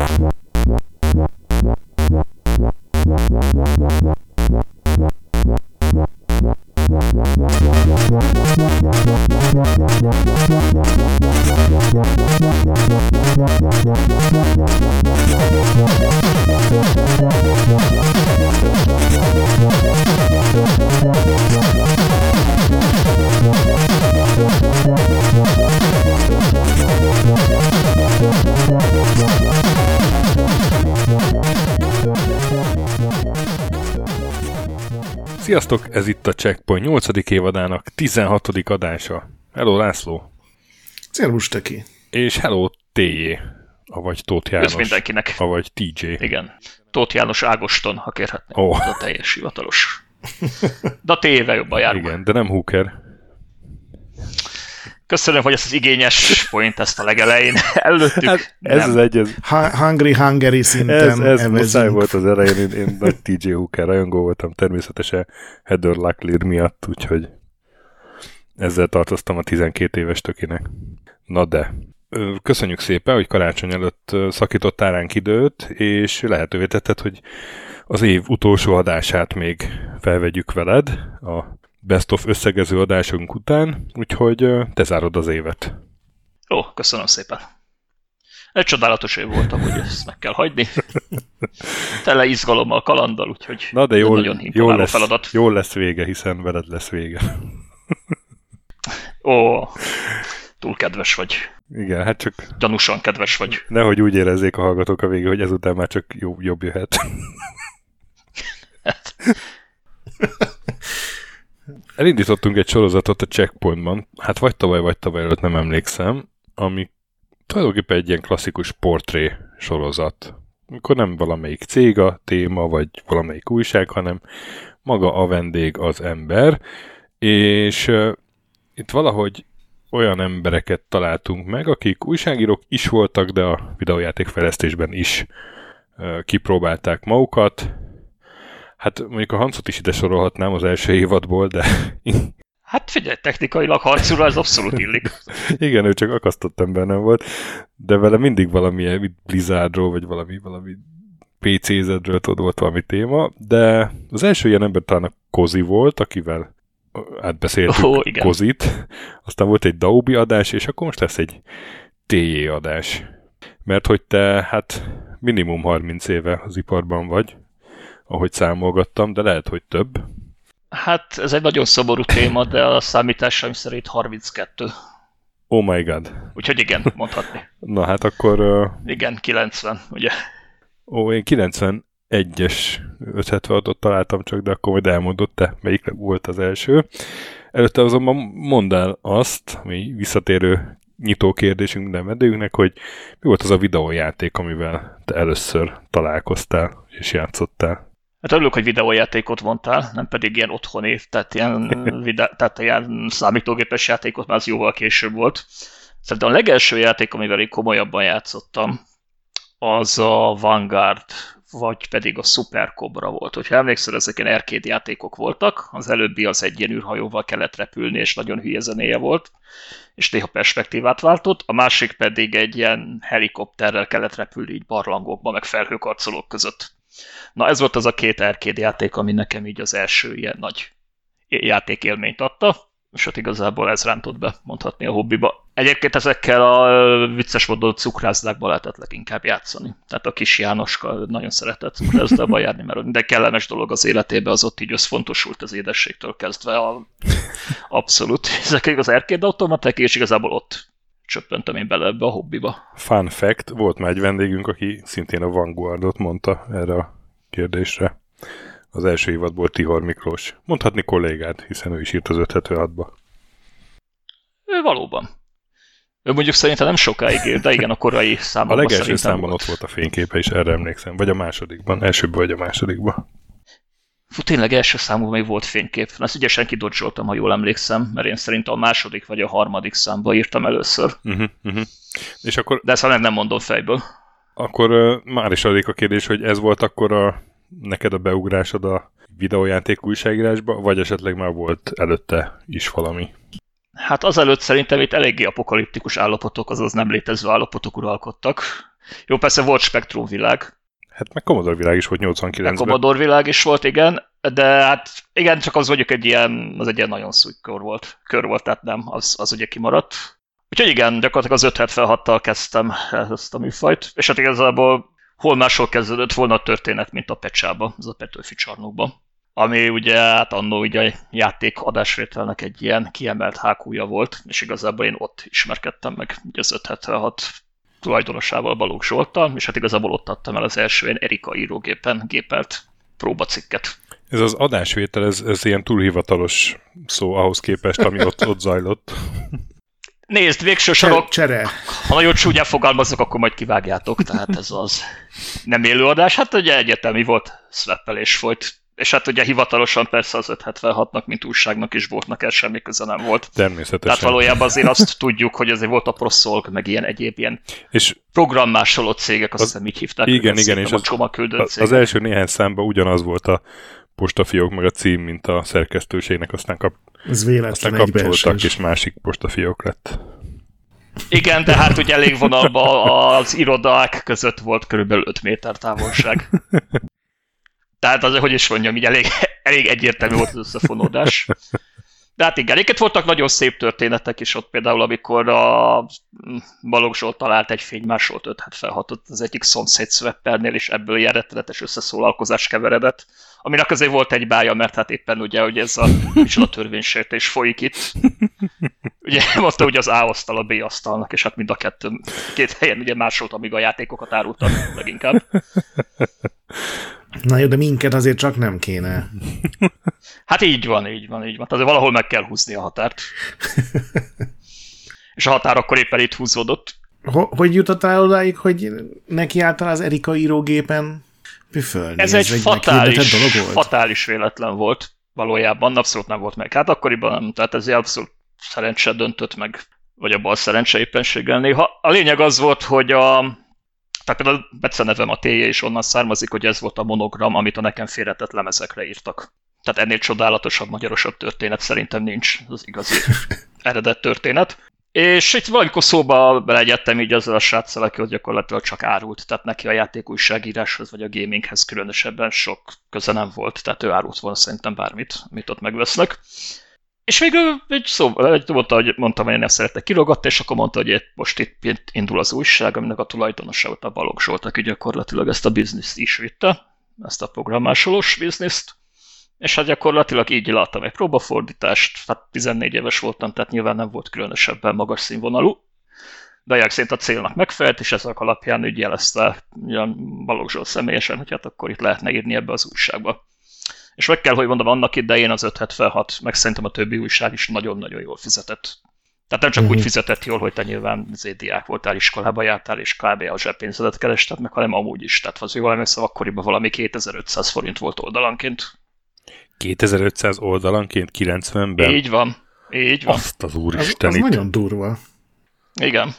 What? Sziasztok, ez itt a Checkpoint 8. évadának 16. adása. Hello László. Szervus Teki. És hello TJ, avagy Tóth János. Ez mindenkinek. Avagy TJ. Igen. Tóth János Ágoston, ha kérhetném. Ó. Ez a teljes hivatalos. De a téve jobban járunk. Igen, de nem Hooker. Köszönöm, hogy ezt az igényes point ezt a legelején előttük. Hát, ez Nem. az egy, ez, Hungry Hungary szinten ez, ez muszáj volt az elején, én, én nagy TJ Hooker rajongó voltam, természetesen Heather Locklear miatt, úgyhogy ezzel tartoztam a 12 éves tökének. Na de, köszönjük szépen, hogy karácsony előtt szakítottál ránk időt, és lehetővé tetted, hogy az év utolsó adását még felvegyük veled, a Best of összegező adásunk után, úgyhogy te zárod az évet. Ó, köszönöm szépen. Egy csodálatos év voltam, hogy ezt meg kell hagyni. Tele izgalommal, kalanddal, úgyhogy Na de jól, nagyon jól, lesz, feladat. jól lesz vége, hiszen veled lesz vége. Ó, túl kedves vagy. Igen, hát csak Gyanúsan kedves vagy. nehogy úgy érezzék a hallgatók a végén, hogy ezután már csak jobb, jobb jöhet. Elindítottunk egy sorozatot a Checkpointban, hát vagy tavaly, vagy tavaly előtt nem emlékszem, ami tulajdonképpen egy ilyen klasszikus portré sorozat. Amikor nem valamelyik cég a téma, vagy valamelyik újság, hanem maga a vendég az ember, és uh, itt valahogy olyan embereket találtunk meg, akik újságírók is voltak, de a videójátékfejlesztésben is uh, kipróbálták magukat. Hát mondjuk a Hancot is ide sorolhatnám az első évadból, de Hát figyelj, technikailag harcúra ez abszolút illik. igen, ő csak akasztott ember nem volt, de vele mindig valami Blizzardról, vagy valami, valami PC-zedről tudod, volt valami téma, de az első ilyen ember talán a Kozi volt, akivel átbeszéltük Ó, igen. Kozit, aztán volt egy Daubi adás, és akkor most lesz egy TJ adás. Mert hogy te, hát minimum 30 éve az iparban vagy, ahogy számolgattam, de lehet, hogy több. Hát ez egy nagyon szomorú téma, de a számításaim szerint 32. Oh my god. Úgyhogy igen, mondhatni. Na hát akkor uh, Igen, 90, ugye? Ó, én 91-es 576-ot találtam csak, de akkor majd elmondott te, melyik volt az első. Előtte azonban mondd el azt, ami visszatérő nyitó kérdésünk nem vendégünknek, hogy mi volt az a videójáték, amivel te először találkoztál és játszottál. Hát örülök, hogy videójátékot mondtál, nem pedig ilyen otthoni, tehát ilyen, vide- tehát ilyen számítógépes játékot, már az jóval később volt. Szerintem a legelső játék, amivel én komolyabban játszottam, az a Vanguard, vagy pedig a Super Cobra volt. Hogyha emlékszel, ezek ilyen arcade játékok voltak, az előbbi az egy ilyen űrhajóval kellett repülni, és nagyon hülye zenéje volt, és néha perspektívát váltott, a másik pedig egy ilyen helikopterrel kellett repülni így barlangokba, meg felhőkarcolók között. Na ez volt az a két arcade játék, ami nekem így az első ilyen nagy játékélményt adta, és ott igazából ez rántott be, mondhatni a hobbiba. Egyébként ezekkel a vicces módon cukrászdákba lehetett leginkább játszani. Tehát a kis Jánoska nagyon szeretett cukrászdába járni, mert minden kellemes dolog az életében az ott így összfontosult az édességtől kezdve. A... Abszolút. Ezek az arcade automaták, és igazából ott csöppentem én bele ebbe a hobbiba. Fun fact, volt már egy vendégünk, aki szintén a Vanguardot mondta erre a kérdésre. Az első évadból Tihor Miklós. Mondhatni kollégát, hiszen ő is írt az 576-ba. Ő valóban. Ő mondjuk szerintem nem sokáig él, de igen, a korai A számokban legelső számban ott volt a fényképe is, erre emlékszem. Vagy a másodikban. Elsőbb vagy a másodikban. Fú, tényleg első számú még volt fénykép. Ezt ügyesen kidodzsoltam, ha jól emlékszem, mert én szerintem a második vagy a harmadik számba írtam először. Uh-huh, uh-huh. És akkor, De ezt ha nem mondom fejből. akkor uh, már is adik a kérdés, hogy ez volt akkor a, neked a beugrásod a videójáték újságírásba, vagy esetleg már volt előtte is valami? Hát azelőtt szerintem itt eléggé apokaliptikus állapotok, azaz nem létező állapotok uralkodtak. Jó, persze volt Spektrum világ. Hát meg Commodore világ is volt 89-ben. Commodore világ is volt, igen, de hát igen, csak az mondjuk egy ilyen, az egy ilyen nagyon szúj kör volt, kör volt, tehát nem, az, az ugye kimaradt. Úgyhogy igen, gyakorlatilag az 576-tal kezdtem ezt a műfajt, és hát igazából hol máshol kezdődött volna a történet, mint a Pecsába, az a Petőfi csarnokba. Ami ugye hát annó ugye a játék adásvételnek egy ilyen kiemelt hákúja volt, és igazából én ott ismerkedtem meg ugye az 576 tulajdonosával Balogh Zsoltal, és hát igazából ott adtam el az első ilyen Erika írógépen gépelt próbacikket. Ez az adásvétel, ez, ez ilyen túlhivatalos szó ahhoz képest, ami ott, ott zajlott. Nézd, végső sorok, Csere. ha nagyon csúnyán fogalmazok, akkor majd kivágjátok, tehát ez az nem élő adás. Hát ugye egyetemi volt, szveppelés volt, és hát ugye hivatalosan persze az 576-nak, mint újságnak és boltnak el semmi köze nem volt. Természetesen. Tehát valójában azért azt tudjuk, hogy azért volt a ProSolg, meg ilyen egyéb ilyen És programmásoló cégek, azt Az- hiszem így hívták. igen, igen, és az- az, cégek. az első néhány számban ugyanaz volt a postafiók, meg a cím, mint a szerkesztőségnek, aztán, kap, Ez aztán kapcsoltak, és másik postafiók lett. Igen, de hát ugye elég vonalban az irodák között volt körülbelül 5 méter távolság. Tehát azért, hogy is mondjam, így elég, elég egyértelmű volt az összefonódás. De hát igen, egyébként voltak nagyon szép történetek is ott például, amikor a Balogh Zsolt talált egy fénymásolt 576-ot az egyik szomszéd szweppernél, és ebből ilyen rettenetes összeszólalkozás keveredett, aminek azért volt egy bája, mert hát éppen ugye, hogy ez a micsoda törvénysértés folyik itt. Ugye mondta ugye az A asztal a B asztalnak, és hát mind a kettő, két helyen ugye másolt, amíg a játékokat árultak leginkább. Na jó, de minket azért csak nem kéne. Hát így van, így van, így van. Tehát valahol meg kell húzni a határt. És a határ akkor éppen itt húzódott. Ho- hogy jutottál odáig, hogy nekiálltál az Erika írógépen püfölni? Ez, egy fatális, meghirdetett dolog volt? fatális véletlen volt valójában, abszolút nem volt meg. Hát akkoriban nem, tehát ez egy abszolút szerencse döntött meg, vagy a bal szerencse éppenséggel néha. A lényeg az volt, hogy a, tehát például a becenevem a téje is onnan származik, hogy ez volt a monogram, amit a nekem félretett lemezekre írtak. Tehát ennél csodálatosabb, magyarosabb történet szerintem nincs, az igazi eredet történet. És itt valamikor szóba beleegyettem így azzal a sráccal, aki ott gyakorlatilag csak árult, tehát neki a játék újságíráshoz vagy a gaminghez különösebben sok köze nem volt, tehát ő árult volna szerintem bármit, amit ott megvesznek. És végül egy szó, egy mondta, hogy mondtam, hogy én nem szeretek kirogatni, és akkor mondta, hogy most itt indul az újság, aminek a tulajdonosa volt a Balogh Zsolt, aki gyakorlatilag ezt a bizniszt is vitte, ezt a programmásolós bizniszt. És hát gyakorlatilag így láttam egy próbafordítást, hát 14 éves voltam, tehát nyilván nem volt különösebben magas színvonalú, de szerint a célnak megfelelt, és ezek alapján úgy jelezte ugyan Balogh Zsolt személyesen, hogy hát akkor itt lehetne írni ebbe az újságba. És meg kell, hogy mondom, annak idején az 576, meg szerintem a többi újság is nagyon-nagyon jól fizetett. Tehát nem csak Mhm. úgy fizetett jól, hogy te nyilván zédiák voltál, iskolába jártál, és kb. a zseppénzedet kerested meg, hanem amúgy is. Tehát az jól emlékszem, akkoriban valami 2500 forint volt oldalanként. 2500 oldalanként 90-ben? Így van. Így van. Azt az úristen az nagyon durva. Igen.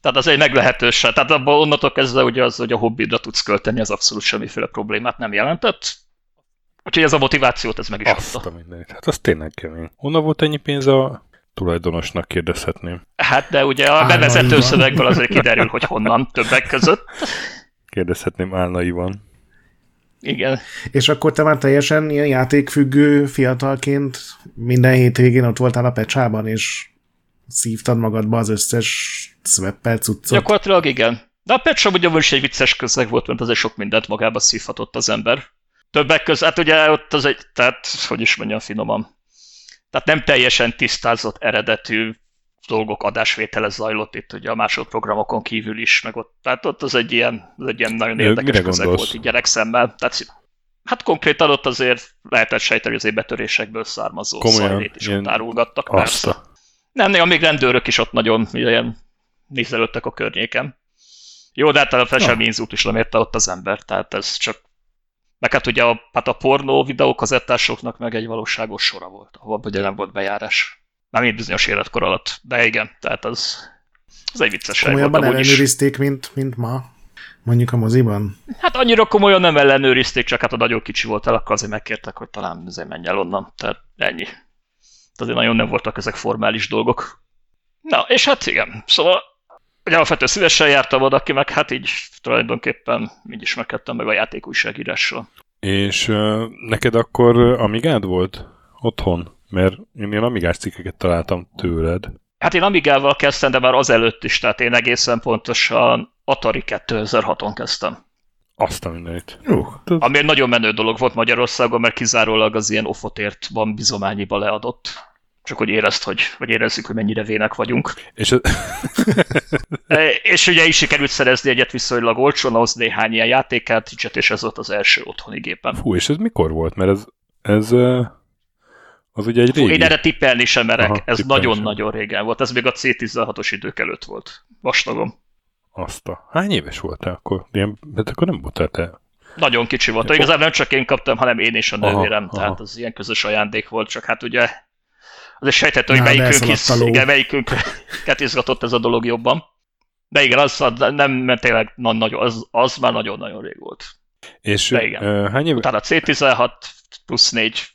Tehát az egy meglehetősen. Tehát abban onnantól kezdve ugye az, hogy a hobbidra tudsz költeni, az abszolút semmiféle problémát nem jelentett. Úgyhogy ez a motivációt ez meg is Azt adta. a mindenit. Hát az tényleg kemény. Honnan volt ennyi pénz a tulajdonosnak, kérdezhetném. Hát de ugye a bevezető szövegből azért kiderül, hogy honnan többek között. Kérdezhetném álnaivan. Igen. És akkor te már teljesen ilyen játékfüggő fiatalként minden hétvégén ott voltál a pecsában, és szívtad magadba az összes sweppel cuccot. Gyakorlatilag igen. De a Pet Shop ugye is egy vicces közeg volt, mert azért sok mindent magába szívhatott az ember. Többek között, hát ugye ott az egy, tehát, hogy is mondjam finoman, tehát nem teljesen tisztázott eredetű dolgok adásvétele zajlott itt ugye a másodprogramokon kívül is, meg ott, tehát ott az egy ilyen, az egy ilyen nagyon érdekes közeg volt így gyerekszemmel. Tehát Hát konkrétan ott azért lehetett sejteni, hogy az betörésekből származó Komolyan, szajlét is ott árulgattak. Persze. Nem, néha még rendőrök is ott nagyon ilyen nézelődtek a környéken. Jó, de hát a Feseményzút is nem érte ott az ember, tehát ez csak... Meg hát ugye a, hát a pornó videókazettásoknak meg egy valóságos sora volt, ahol ugye nem volt bejárás. Nem így bizonyos életkor alatt, de igen, tehát az, az egy viccesság volt amúgy is. ellenőrizték, mint, mint ma, mondjuk a moziban. Hát annyira komolyan nem ellenőrizték, csak hát a nagyon kicsi volt el, akkor azért megkértek, hogy talán azért menj el onnan. Tehát ennyi. Tehát azért nagyon nem voltak ezek formális dolgok. Na, és hát igen, szóval Ugye alapvetően szívesen jártam oda, aki meg hát így tulajdonképpen így ismerkedtem meg a játékújságírással. És uh, neked akkor Amigád volt otthon? Mert én ilyen Amigás cikkeket találtam tőled. Hát én Amigával kezdtem, de már azelőtt is, tehát én egészen pontosan Atari 2006-on kezdtem. Azt a mindenit. Uh, Ami egy nagyon menő dolog volt Magyarországon, mert kizárólag az ilyen offotért van bizományiba leadott. Csak hogy érezt, hogy, vagy érezzük, hogy mennyire vének vagyunk. És E, És ugye is sikerült szerezni egyet viszonylag olcsón, ahhoz néhány ilyen játékát, és ez volt az első otthoni gépem. fú, és ez mikor volt? Mert ez, ez az ugye egy régi. én erre tippelni sem merek, Aha, ez nagyon-nagyon régen volt, ez még a C16-os idők előtt volt. Vastagom. Azt a... Hány éves voltál akkor? Ilyen, hát akkor nem voltál te. Nagyon kicsi volt. Igazából nem csak én kaptam, hanem én és a Aha, nővérem, aha. tehát az ilyen közös ajándék volt, csak hát ugye azért sejthető, hogy melyikünk, hisz, igen, melyikünket izgatott ez a dolog jobban. De igen, az az nem, mert tényleg na, nagyon, az, az már nagyon-nagyon rég volt. És De igen. uh, hány éve... Utána C16 plusz 4,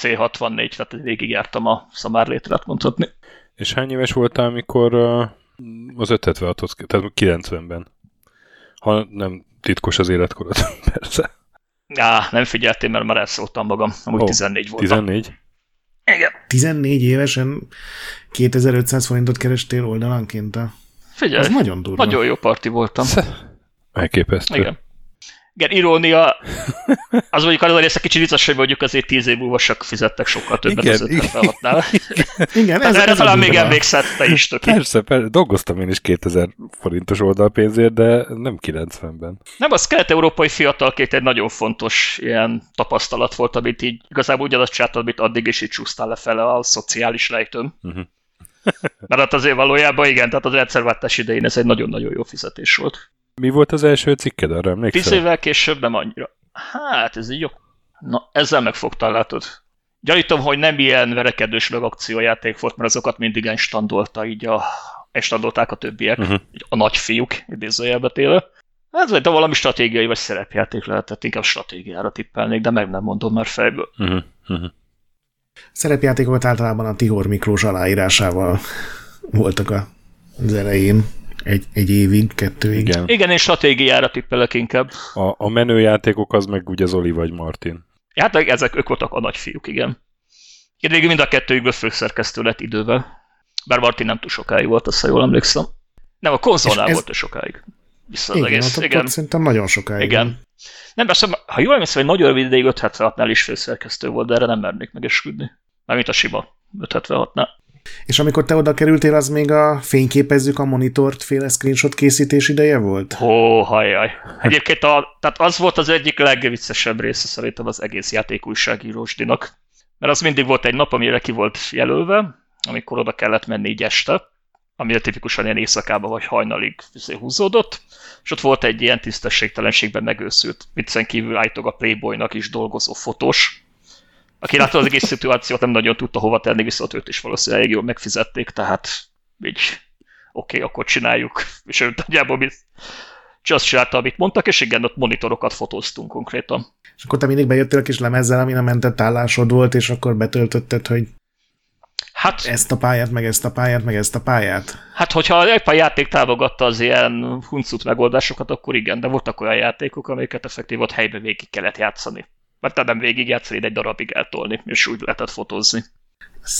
C64, tehát végig jártam a szamár létrát mondhatni. És hány éves voltál, amikor uh, az 576-hoz, tehát 90-ben? Ha nem titkos az életkorod, persze. Á, nem figyeltél, mert már elszóltam magam. Amúgy Ó, 14 voltam. 14? Igen. 14 évesen 2500 forintot kerestél oldalanként. A... Figyelj, Ez nagyon durva. nagyon jó parti voltam. Elképesztő. Igen. Igen, irónia, az mondjuk az a része kicsit vicces, hogy mondjuk azért 10 év múlva csak fizettek sokkal többet Igen, az 56-nál. Igen, Ez, erre ez talán még durva. emlékszel te is, töki. Persze, persze, dolgoztam én is 2000 forintos oldalpénzért, de nem 90-ben. Nem, az kelet-európai fiatalként egy nagyon fontos ilyen tapasztalat volt, amit így igazából ugyanazt csináltad, amit addig is így csúsztál lefele a szociális lejtőn. Uh-huh. Mert hát azért valójában igen, tehát az rendszerváltás idején ez egy nagyon-nagyon jó fizetés volt. Mi volt az első cikked, arra Tíz emlékszel? évvel később nem annyira. Hát, ez így jó. Na, ezzel megfogtál, látod. Gyanítom, hogy nem ilyen verekedős akciójáték volt, mert azokat mindig enstandolta így a, enstandolták a többiek, Uh-huh. így a nagyfiúk, idézőjelbe téve. Ez vagy de valami stratégiai vagy szerepjáték lehetett, inkább stratégiára tippelnék, de meg nem mondom már fejből. Uh-huh. Uh-huh. Szerepjátékokat általában a Tihor Miklós aláírásával voltak a, az elején. Egy, egy évig, kettőig. Igen. Igen, én stratégiára tippelek inkább. A, a menőjátékok az meg ugye Zoli vagy Martin. Hát ezek ők voltak a nagyfiúk, igen. Én végül mind a kettőjükből főszerkesztő lett idővel. Bár Martin nem túl sokáig volt, azt ha jól emlékszem. Nem, a konzolnál ez- volt sokáig. Vissza az Igen, egész. ott, ott, igen. ott szerintem nagyon sokáig. Igen. Nem, persze, ha jól emlékszem, hogy nagyon rövid ideig 576-nál is főszerkesztő volt, de erre nem mernék megesküdni. Mármint a sima 576-nál. És amikor te oda kerültél, az még a fényképezzük a monitort féle screenshot készítés ideje volt? Ó, hajjaj. Egyébként a, tehát az volt az egyik legviccesebb része szerintem az egész játékújságírósdinak. Mert az mindig volt egy nap, amire ki volt jelölve, amikor oda kellett menni így este, amire tipikusan ilyen éjszakába vagy hajnalig izé húzódott, és ott volt egy ilyen tisztességtelenségben megőszült, viccen kívül állítólag a Playboynak is dolgozó fotós, aki látta az egész szituációt, nem nagyon tudta hova tenni, viszont őt is valószínűleg elég jól megfizették, tehát így oké, okay, akkor csináljuk. És ő nagyjából mi csak azt csinálta, amit mondtak, és igen, ott monitorokat fotóztunk konkrétan. És akkor te mindig bejöttél a kis lemezzel, amin a mentett állásod volt, és akkor betöltötted, hogy Hát, ezt a pályát, meg ezt a pályát, meg ezt a pályát. hát hogyha a játék támogatta az ilyen huncut megoldásokat, akkor igen, de voltak olyan játékok, amiket effektív ott helybe végig kellett játszani. Mert te nem végig játszani, egy darabig eltolni, és úgy lehetett fotózni.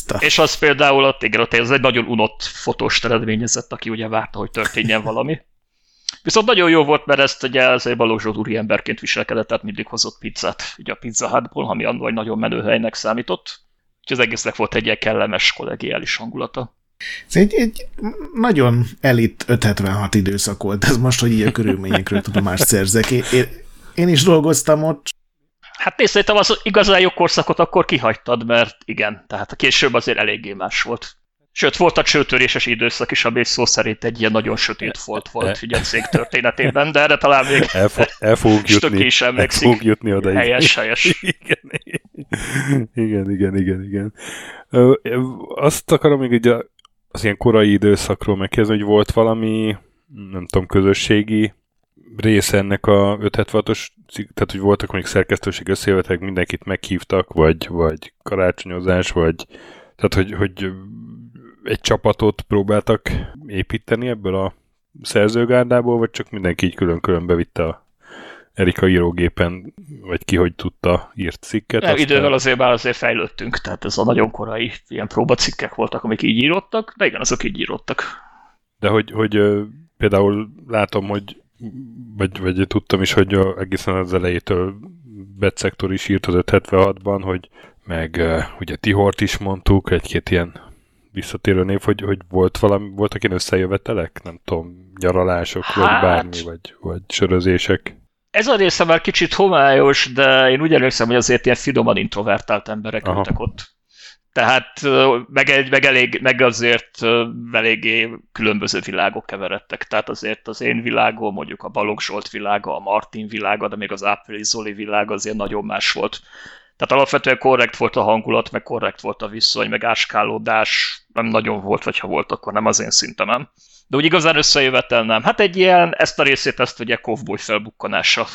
A... És az például ott, igen, ott ez egy nagyon unott fotós eredményezett, aki ugye várta, hogy történjen valami. Viszont nagyon jó volt, mert ezt ugye azért Balózsó úri emberként viselkedett, tehát mindig hozott pizzát ugye a Pizza Hutból, ami annól egy nagyon menő helynek számított. Úgyhogy az egésznek volt egy ilyen kellemes, kollegiális hangulata. Ez egy, egy nagyon elit 576 időszak volt ez most, hogy a körülményekről tudomást szerzek. Én, én is dolgoztam ott, Hát nézd, szerintem az igazán jó korszakot akkor kihagytad, mert igen, tehát a később azért eléggé más volt. Sőt, volt a csőtöréses időszak is, ami szó szerint egy ilyen nagyon sötét volt volt ugye a cég történetében, de erre talán még El, fo- el fogunk jutni. is El fogunk jutni oda. helyes, helyes. Igen, igen, igen, igen, igen. Azt akarom még ugye az ilyen korai időszakról megkérdezni, hogy volt valami, nem tudom, közösségi része ennek a 576-os, cikk- tehát hogy voltak még szerkesztőség összejövetek, mindenkit meghívtak, vagy, vagy karácsonyozás, vagy tehát hogy, hogy egy csapatot próbáltak építeni ebből a szerzőgárdából, vagy csak mindenki így külön-külön bevitte a Erika írógépen, vagy ki hogy tudta írt cikket. Nem, idővel azért már azért fejlődtünk, tehát ez a nagyon korai ilyen próbacikkek voltak, amik így írottak, de igen, azok így írottak. De hogy, hogy például látom, hogy vagy, vagy tudtam is, hogy egészen az elejétől Betszektor is írt az 576-ban, hogy meg ugye Tihort is mondtuk, egy-két ilyen visszatérő név, hogy, hogy volt valami, voltak ilyen összejövetelek? Nem tudom, nyaralások, hát, vagy bármi, vagy, vagy sörözések? Ez a része már kicsit homályos, de én úgy emlékszem, hogy azért ilyen finoman introvertált emberek Aha. ültek ott. Tehát meg, meg, elég, meg azért eléggé különböző világok keveredtek. Tehát azért az én világom, mondjuk a Balogh Zsolt világa, a Martin világa, de még az Április Zoli világa azért nagyon más volt. Tehát alapvetően korrekt volt a hangulat, meg korrekt volt a viszony, meg áskálódás nem nagyon volt, vagy ha volt, akkor nem az én szintemen. De úgy igazán összejövetel nem. Hát egy ilyen, ezt a részét ezt ugye Kovboy felbukkanása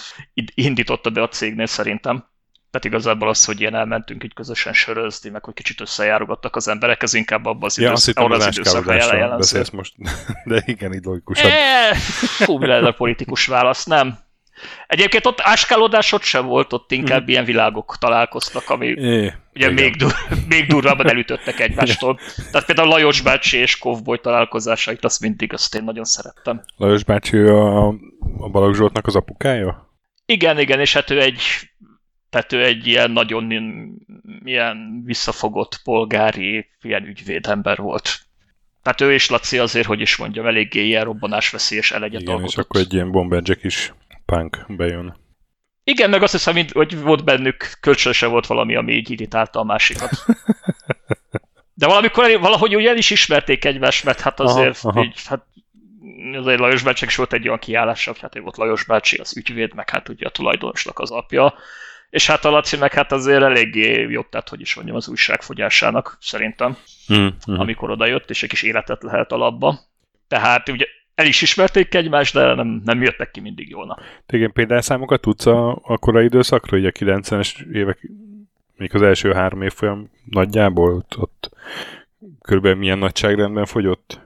indította be a cégnél szerintem. Tehát igazából az, hogy ilyen elmentünk így közösen sörözni, meg hogy kicsit összejárogattak az emberek, ez inkább abban az, ja, idősz, azt az, időszakra jellemző. most, de igen, így logikusan. E, fú, mi a politikus válasz, nem? Egyébként ott áskálódás ott sem volt, ott inkább mm. ilyen világok találkoztak, ami é, ugye még, dur, még durvábban elütöttek egymástól. Tehát például Lajos bácsi és Kovboly találkozásait, azt mindig, azt én nagyon szerettem. Lajos bácsi a, a Balogh Zsoltnak az apukája? Igen, igen, és hát ő egy tehát ő egy ilyen nagyon ilyen visszafogott polgári, ilyen ügyvédember volt. Tehát ő és Laci azért, hogy is mondjam, eléggé ilyen robbanásveszélyes elegyet Igen, alkotott. és akkor egy ilyen Bomberjack is punk bejön. Igen, meg azt hiszem, hogy volt bennük, kölcsönösen volt valami, ami így irritálta a másikat. De valamikor valahogy úgy el is ismerték egymást, mert hát azért aha, aha. így, hát azért Lajos bácsi is volt egy olyan kiállása, hát volt Lajos bácsi az ügyvéd, meg hát ugye a tulajdonosnak az apja, és hát a Laci meg hát azért eléggé jót tett, hogy is mondjam, az újságfogyásának szerintem, mm, mm. amikor oda jött, és egy kis életet lehet alapba. Tehát ugye el is ismerték egymást, de nem, nem jöttek ki mindig jól. Igen, példányszámokat tudsz a, a korai időszakról, ugye a 90-es évek, még az első három év folyam nagyjából ott, ott körülbelül milyen nagyságrendben fogyott?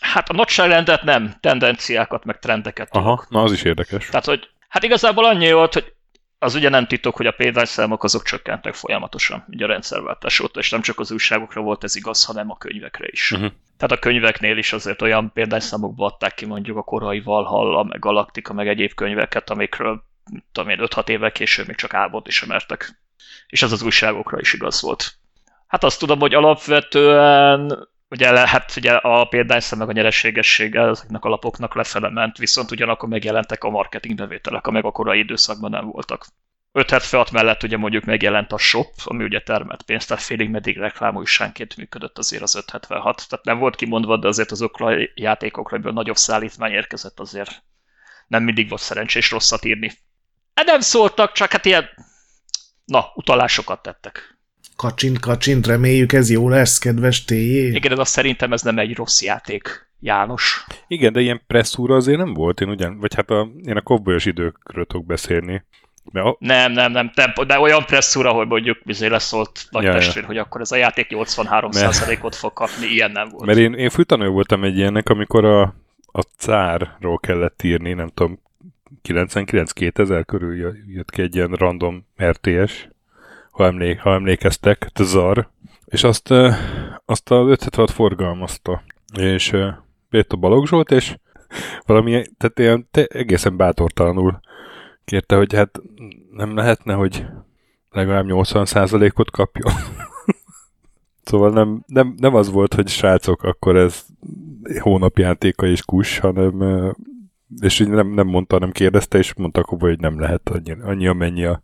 Hát a nagyságrendet nem, tendenciákat, meg trendeket Aha, tudok. na az is érdekes. Tehát, hogy hát igazából annyi volt, hogy az ugye nem titok, hogy a példányszámok azok csökkentek folyamatosan, ugye a rendszerváltás óta, és nem csak az újságokra volt ez igaz, hanem a könyvekre is. Uh-huh. Tehát a könyveknél is azért olyan példányszámokba adták ki mondjuk a korai Valhalla, meg Galaktika, meg egyéb könyveket, amikről tudom én, 5-6 évvel később még csak álmot is emertek. És ez az újságokra is igaz volt. Hát azt tudom, hogy alapvetően ugye, hát ugye a példányszám meg a nyereségessége ezeknek a lapoknak lefele ment, viszont ugyanakkor megjelentek a marketing bevételek, amelyek a korai időszakban nem voltak. 576 mellett ugye mondjuk megjelent a shop, ami ugye termelt pénzt, tehát félig meddig reklámújságként működött azért az 576. Tehát nem volt kimondva, de azért azokra a játékokra, amiből nagyobb szállítmány érkezett azért nem mindig volt szerencsés rosszat írni. Hát nem szóltak, csak hát ilyen, na, utalásokat tettek. Kacsint, kacsint, reméljük ez jó lesz, kedves téjé. Igen, de azt szerintem ez nem egy rossz játék, János. Igen, de ilyen presszúra azért nem volt, én ugyan, vagy hát a, én a kovbolyos időkről tudok beszélni. a... Nem, nem, nem, nem, de olyan presszúra, hogy mondjuk bizony leszólt nagy ja, testvér, ja. hogy akkor ez a játék 83%-ot fog kapni, ilyen nem volt. Mert én, én főtanő voltam egy ilyennek, amikor a, a cárról kellett írni, nem tudom, 99-2000 körül jött ki egy ilyen random RTS, ha, emlék, ha emlékeztek, a Zar, és azt, azt az 576 forgalmazta, és jött a Balogh Zsolt, és valami, tehát ilyen te, egészen bátortalanul kérte, hogy hát nem lehetne, hogy legalább 80%-ot kapjon. szóval nem, nem, nem az volt, hogy srácok, akkor ez hónapjátéka és kus, hanem és nem, nem mondta, nem kérdezte, és mondta hogy nem lehet annyi, annyi amennyi a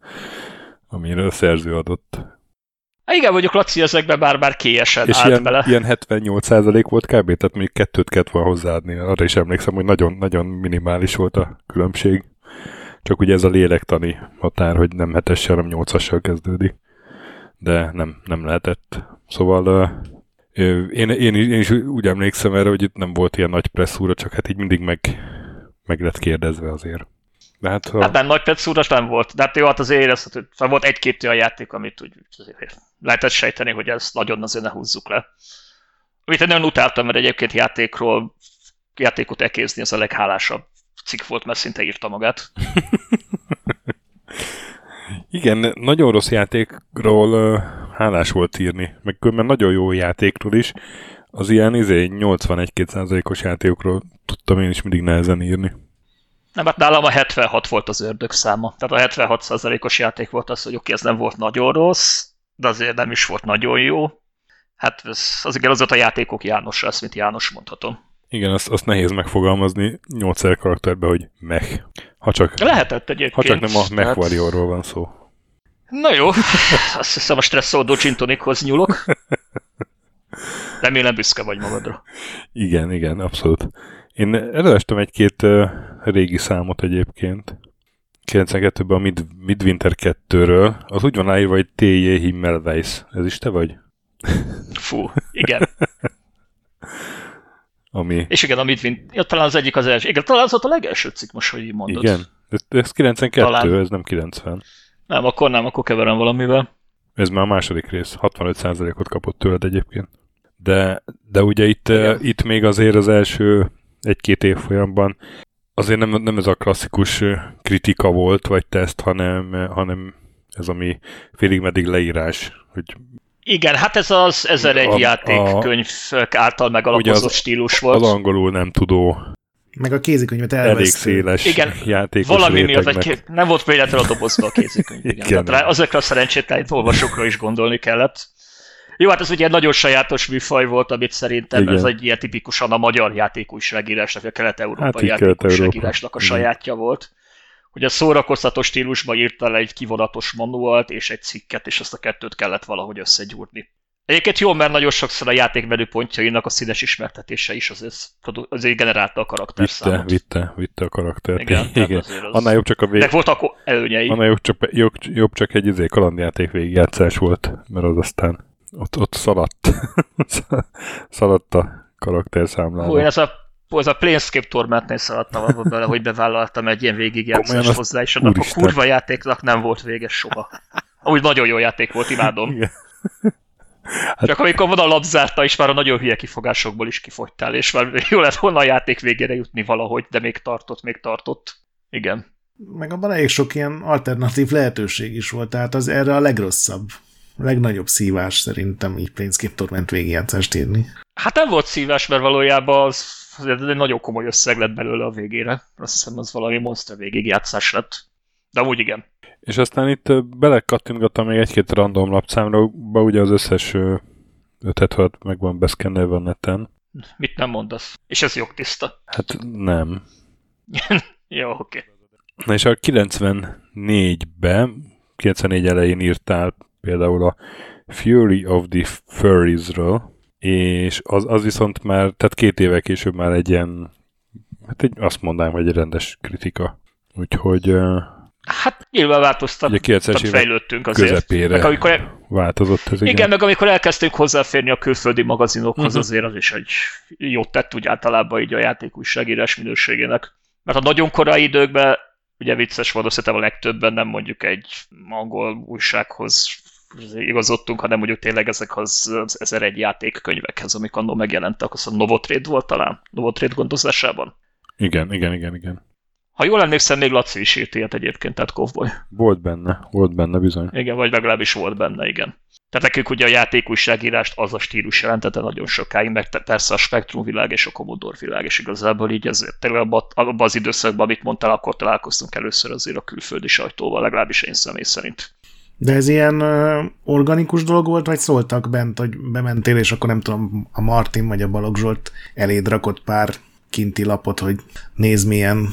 amire a szerző adott. Há, igen, mondjuk Laci ezekben bár-bár kélyesen És állt ilyen, bele. ilyen 78% volt kb. Tehát még kettőt kellett volna hozzáadni. Arra is emlékszem, hogy nagyon, nagyon minimális volt a különbség. Csak ugye ez a lélektani határ, hogy nem hetessel, hanem nyolcassal kezdődik. De nem, nem lehetett. Szóval én, én, én is úgy emlékszem erre, hogy itt nem volt ilyen nagy presszúra, csak hát így mindig meg, meg lett kérdezve azért. De hát, ha... hát nem nagy petszúras nem volt, de hát jó, hát azért érezhető. Szóval volt egy-két olyan játék, amit úgy lehetett sejteni, hogy ezt nagyon azért ne húzzuk le. Amit én nagyon utáltam, mert egyébként játékról játékot ekézni, az a leghálásabb cikk volt, mert szinte írta magát. Igen, nagyon rossz játékról uh, hálás volt írni, meg különben nagyon jó játékról is. Az ilyen izé, 81-2%-os játékokról tudtam én is mindig nehezen írni. Nem, hát nálam a 76 volt az ördög száma. Tehát a 76%-os játék volt az, hogy oké, ez nem volt nagyon rossz, de azért nem is volt nagyon jó. Hát ez, az igen, az a játékok János lesz, mint János mondhatom. Igen, azt, azt nehéz megfogalmazni nyolcszer karakterbe, hogy mech. Ha csak, Lehetett egyébként. ha csak nem a mech warriorról van szó. Na jó, azt hiszem a stresszoldó csintonikhoz nyúlok. Remélem büszke vagy magadra. Igen, igen, abszolút. Én előestem egy-két uh, régi számot egyébként. 92-ben a Mid- Midwinter 2-ről. Az úgy van állírva, hogy T.J. Himmelweis. Ez is te vagy? Fú, igen. Ami... És igen, a Midwinter, ja, talán az egyik az első. Igen, talán az volt a legelső cikk, most, hogy így mondod. Igen. Ez, ez 92, Talán. ez nem 90. Nem, akkor nem, akkor keverem valamivel. Ez már a második rész. 65%-ot kapott tőled egyébként. De, de ugye itt, uh, itt még azért az első egy-két év folyamban azért nem, nem ez a klasszikus kritika volt, vagy teszt, hanem, hanem ez ami félig meddig leírás, hogy Igen, hát ez az 1001 A- játékkönyv által megalapozott az- stílus volt. az angolul nem tudó, Meg a kézikönyvet elég elvesztő. széles Igen, játékos Valami miatt egy, nem volt véletlen a dobozba a kézikönyv. Igen. Igen. Igen. Tehát rá- azokra a szerencsétlen olvasókra is gondolni kellett. Jó, hát ez ugye egy nagyon sajátos műfaj volt, amit szerintem Igen. ez egy ilyen tipikusan a magyar játékújságírásnak, a kelet-európai Hát játékújságírásnak a sajátja volt. Hogy a szórakoztató stílusban írta le egy kivonatos manualt és egy cikket, és ezt a kettőt kellett valahogy összegyúrni. Egyébként jó, mert nagyon sokszor a játékmenü pontjainak a színes ismertetése is azért, azért generálta a Vitte, karakterszámot. vitte, vitte a karaktert. Igen, Igen. az- Annál jobb csak a vég... Meg voltak előnyei. Annál jobb csak, jobb, jobb csak egy izé kalandjáték végigjátszás volt, mert az aztán ott, ott szaladt. szaladt a karakterszámlára. Hú, én ez a, ez a Planescape Tormentnél szaladtam abba bele, hogy bevállaltam egy ilyen végigjátszást hozzá, és annak a úristen. kurva játéknak nem volt vége soha. Úgy nagyon jó játék volt, imádom. Igen. Csak amikor van a labzárta, és már a nagyon hülye kifogásokból is kifogytál, és már jó lett volna a játék végére jutni valahogy, de még tartott, még tartott. Igen. Meg abban elég sok ilyen alternatív lehetőség is volt, tehát az erre a legrosszabb, a legnagyobb szívás szerintem így Planescape Torment végigjátszást írni. Hát nem volt szívás, mert valójában az, az egy nagyon komoly összeg lett belőle a végére. Azt hiszem, az valami monster végigjátszás lett. De amúgy igen. És aztán itt belekattintgattam még egy-két random lapszámra, ugye az összes 5 meg van beszkennelve a neten. Mit nem mondasz? És ez jogtiszta. Hát nem. Jó, oké. Okay. Na és a 94-ben, 94 elején írtál például a Fury of the Furries-ről, és az, az viszont már, tehát két éve később már egy ilyen, hát egy, azt mondanám, hogy egy rendes kritika. Úgyhogy Hát nyilván változtak, ugye 90-es tehát évek fejlődtünk azért. közepére Meg amikor, el- változott ez, igen. igen, meg amikor elkezdtünk hozzáférni a külföldi magazinokhoz, uh-huh. azért az is egy jót tett úgy általában így a játékújságírás minőségének. Mert a nagyon korai időkben, ugye vicces volt, szerintem a legtöbben nem mondjuk egy angol újsághoz igazodtunk, hanem mondjuk tényleg ezekhez az 1001 játékkönyvekhez, amik annól megjelentek, az a Novotrade volt talán, Novotrade gondozásában. Igen, igen, igen, igen. Ha jól emlékszem, még Laci is írt ilyet egyébként, tehát Kovboy. Volt benne, volt benne bizony. Igen, vagy legalábbis volt benne, igen. Tehát nekünk ugye a játékújságírást az a stílus jelentette nagyon sokáig, meg persze a Spektrum világ és a Commodore világ, és igazából így ezért tényleg abban, abban az időszakban, amit mondtál, akkor találkoztunk először azért a külföldi sajtóval, legalábbis én személy szerint. De ez ilyen uh, organikus dolog volt, vagy szóltak bent, hogy bementél, és akkor nem tudom, a Martin vagy a Balogh Zsolt eléd rakott pár kinti lapot, hogy nézd milyen,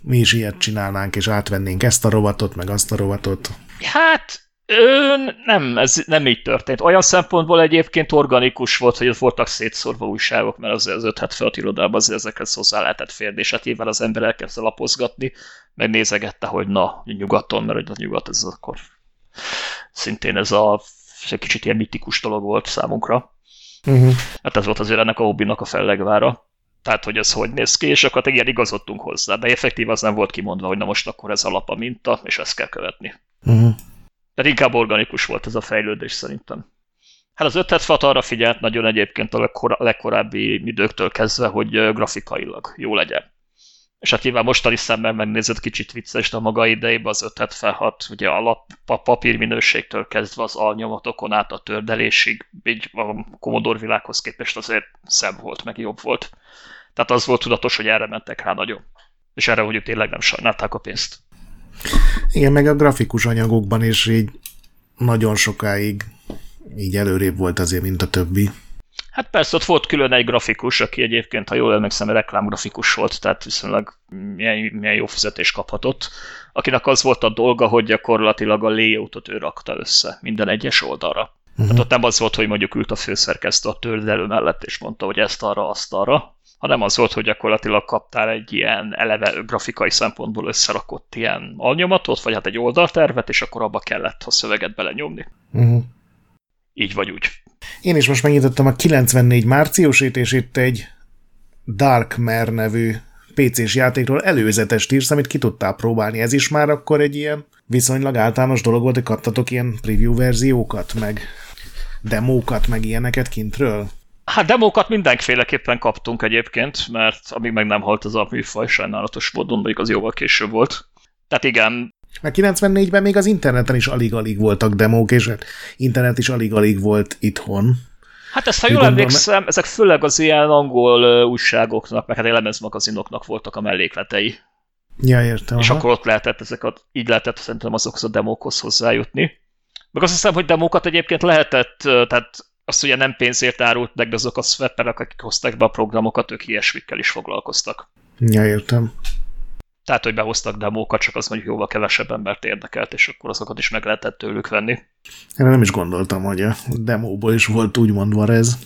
mi is ilyet csinálnánk, és átvennénk ezt a rovatot, meg azt a rovatot. Hát, ön, nem, ez nem így történt. Olyan szempontból egyébként organikus volt, hogy ott voltak szétszórva újságok, mert azért az 576 irodában azért ezekhez hozzá lehetett férni, és hát az ember elkezdte lapozgatni, megnézegette, hogy na, nyugaton, mert hogy a nyugat ez akkor szintén ez a ez egy kicsit ilyen mitikus dolog volt számunkra. Uh-huh. Hát ez volt azért ennek a hobbinak a fellegvára. Tehát, hogy ez hogy néz ki, és akkor igen, igazodtunk hozzá, de effektív az nem volt kimondva, hogy na most akkor ez a lap a minta, és ezt kell követni. Uh-huh. Tehát inkább organikus volt ez a fejlődés szerintem. Hát az 576 arra figyelt nagyon egyébként a legkorábbi időktől kezdve, hogy grafikailag jó legyen. És hát nyilván mostani szemmel megnézett kicsit vicces, de a maga idejében az 576, ugye a, lap, a papírminőségtől kezdve az alnyomatokon át a tördelésig, így a Commodore világhoz képest azért szebb volt, meg jobb volt. Tehát az volt tudatos, hogy erre mentek rá nagyon. És erre, hogy tényleg nem sajnálták a pénzt. Igen, meg a grafikus anyagokban is így nagyon sokáig így előrébb volt azért, mint a többi. Hát persze, ott volt külön egy grafikus, aki egyébként, ha jól emlékszem, reklámgrafikus volt, tehát viszonylag milyen, milyen jó fizetést kaphatott, akinek az volt a dolga, hogy gyakorlatilag a layoutot ő rakta össze minden egyes oldalra. Uh-huh. Hát ott nem az volt, hogy mondjuk ült a főszerkesztő a tördelő mellett, és mondta, hogy ezt arra, azt arra, hanem az volt, hogy gyakorlatilag kaptál egy ilyen eleve grafikai szempontból összerakott ilyen alnyomatot, vagy hát egy oldaltervet, és akkor abba kellett a szöveget belenyomni. Uh-huh. Így vagy úgy. Én is most megnyitottam a 94 márciusét, és itt egy Darkmare nevű PC-s játékról előzetes írsz, amit ki tudtál próbálni. Ez is már akkor egy ilyen viszonylag általános dolog volt, hogy kaptatok ilyen preview verziókat, meg demókat, meg ilyeneket kintről? Hát demókat mindenféleképpen kaptunk egyébként, mert amíg meg nem halt az a műfaj, sajnálatos módon, az jóval később volt. Tehát igen, a 94-ben még az interneten is alig-alig voltak demók, és hát internet is alig-alig volt itthon. Hát ezt, ha jól emlékszem, ezek főleg az ilyen angol újságoknak, meg hát elemezmagazinoknak voltak a mellékletei. Ja, értem. És aha. akkor ott lehetett ezeket, így lehetett szerintem azokhoz a demókhoz hozzájutni. Meg azt hiszem, hogy demókat egyébként lehetett, tehát azt ugye nem pénzért árult meg, de azok a swapperek, akik hozták be a programokat, ők ilyesmikkel is foglalkoztak. Ja, értem. Tehát, hogy behoztak demókat, csak az mondjuk jóval kevesebb embert érdekelt, és akkor azokat is meg lehetett tőlük venni. Én nem is gondoltam, hogy a demóból is volt úgymond Varez.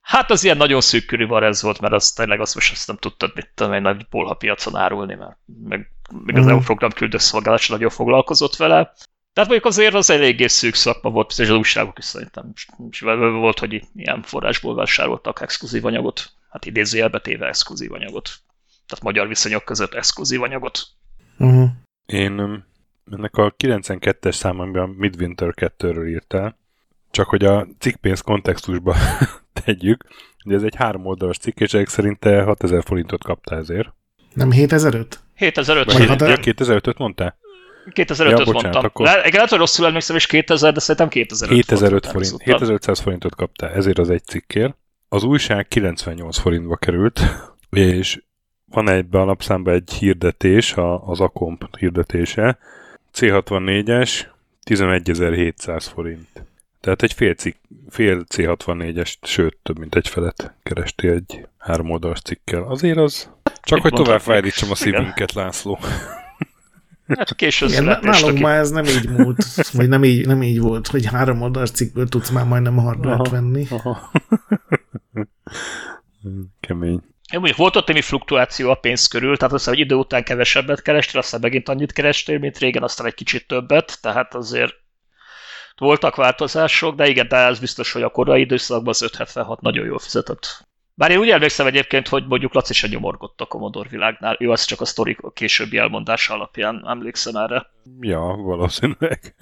Hát az ilyen nagyon szűk körű Varez volt, mert az tényleg azt most azt nem tudtad, mit tudom, egy nagy bolha piacon árulni, mert meg, meg az mm. EU program küldőszolgálat nagyon foglalkozott vele. Tehát mondjuk azért az eléggé szűk szakma volt, és az újságok is szerintem is volt, hogy ilyen forrásból vásároltak exkluzív anyagot, hát idézőjelbe téve exkluzív anyagot tehát magyar viszonyok között exkluzív anyagot. Uh-huh. Én ennek a 92-es számomban Midwinter 2-ről írtál, csak hogy a cikkpénz kontextusba tegyük, de ez egy három oldalas cikk, és ezek szerint te 6000 forintot kaptál ezért. Nem 7005? 7005. Vagy ja, 2005-öt mondtál? 2005-öt ja, bocsánat, mondtam. Akkor... Le, lehet, hogy rosszul emlékszem, és 2000, de szerintem 2005 7005 forint. 7500 forintot kaptál, ezért az egy cikkért. Az újság 98 forintba került, és van egybe a lapszámba egy hirdetés, a, az Akomp hirdetése, C64-es, 11.700 forint. Tehát egy fél, cikk, fél C64-est, sőt, több mint egy felet kerestél egy három oldalas cikkel. Azért az... Csak Mit hogy tovább fájdítsam a szívünket, László. Hát késő Nálunk már ez nem így múlt, vagy nem így, nem így volt, hogy három oldalas cikkből tudsz már majdnem hardware venni. Aha. Kemény. Én mondjuk volt ott némi fluktuáció a pénz körül, tehát azt hogy idő után kevesebbet kerestél, aztán megint annyit kerestél, mint régen, aztán egy kicsit többet, tehát azért voltak változások, de igen, de ez biztos, hogy a korai időszakban az 576 nagyon jól fizetett. Bár én úgy emlékszem egyébként, hogy mondjuk Laci se nyomorgott a Commodore világnál, ő az csak a sztori későbbi elmondása alapján emlékszem erre. Ja, valószínűleg.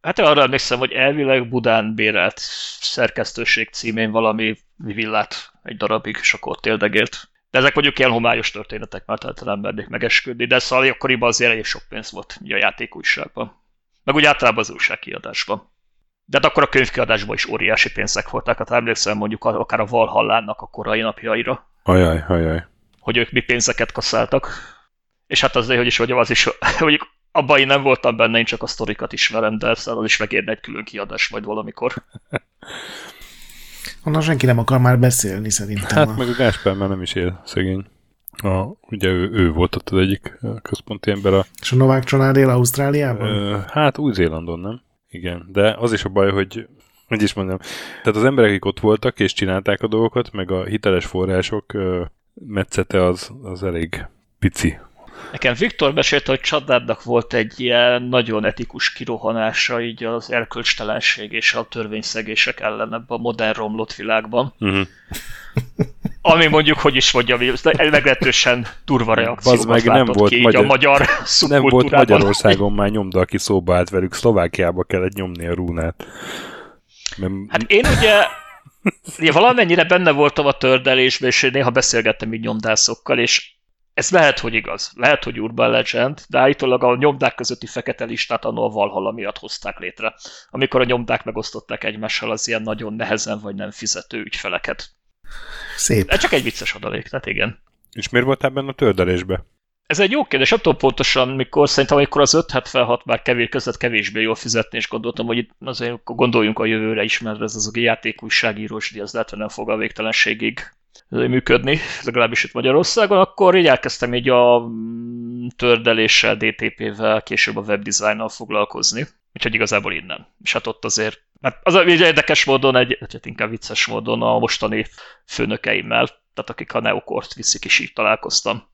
Hát arra emlékszem, hogy elvileg Budán bérelt szerkesztőség címén valami villát egy darabig, és akkor ott éldegélt. De ezek mondjuk ilyen homályos történetek, mert nem mernék megesküdni, de szóval akkoriban azért elég sok pénz volt ugye a játékújságban. Meg úgy általában az újságkiadásban. De hát akkor a könyvkiadásban is óriási pénzek voltak. Hát emlékszem mondjuk akár a Valhallának a korai napjaira. Ajaj, ajaj. Hogy ők mi pénzeket kaszáltak. És hát azért, hogy is mondjam, az is, mondjuk abban én nem voltam benne, én csak a sztorikat ismerem, de az is megérne egy külön kiadás majd valamikor. Onnan senki nem akar már beszélni szerintem. Hát a... meg a Gáspár már nem is él szegény. A, ugye ő, ő volt ott az egyik központi ember. A, És a Novák család él Ausztráliában? Ö, hát Új-Zélandon, nem? Igen, de az is a baj, hogy hogy is mondjam, tehát az emberek, akik ott voltak és csinálták a dolgokat, meg a hiteles források ö, metszete az, az elég pici Nekem Viktor mesélte, hogy Csadádnak volt egy ilyen nagyon etikus kirohanása így az erkölcstelenség és a törvényszegések ellen ebben a modern romlott világban. Uh-huh. Ami mondjam, hogy is mondjam, meglehetősen durva reakciót meg nem volt ki magyar, a magyar Nem volt Magyarországon már nyomda, aki szóba állt velük, Szlovákiába kellett nyomni a rúnát. Mert... Hát én ugye, ugye valamennyire benne voltam a tördelésben, és néha beszélgettem így nyomdászokkal, és ez lehet, hogy igaz. Lehet, hogy Urban Legend, de állítólag a nyomdák közötti fekete listát a Valhalla miatt hozták létre. Amikor a nyomdák megosztották egymással az ilyen nagyon nehezen vagy nem fizető ügyfeleket. Szép. Ez csak egy vicces adalék, tehát igen. És miért voltál benne a tördelésbe? Ez egy jó kérdés, nem tudom pontosan, mikor, szerintem amikor az 576 már kevés között kevésbé jól fizetni, és gondoltam, hogy itt azért gondoljunk a jövőre is, mert ez az a játékújságírós díj, az lehet, hogy nem fog a végtelenségig működni, legalábbis itt Magyarországon, akkor így elkezdtem így a mm, tördeléssel, DTP-vel, később a webdesignnal foglalkozni. Úgyhogy igazából innen. És hát ott azért, hát az egy érdekes módon, egy, hát inkább vicces módon a mostani főnökeimmel, tehát akik a Neokort viszik, is így találkoztam.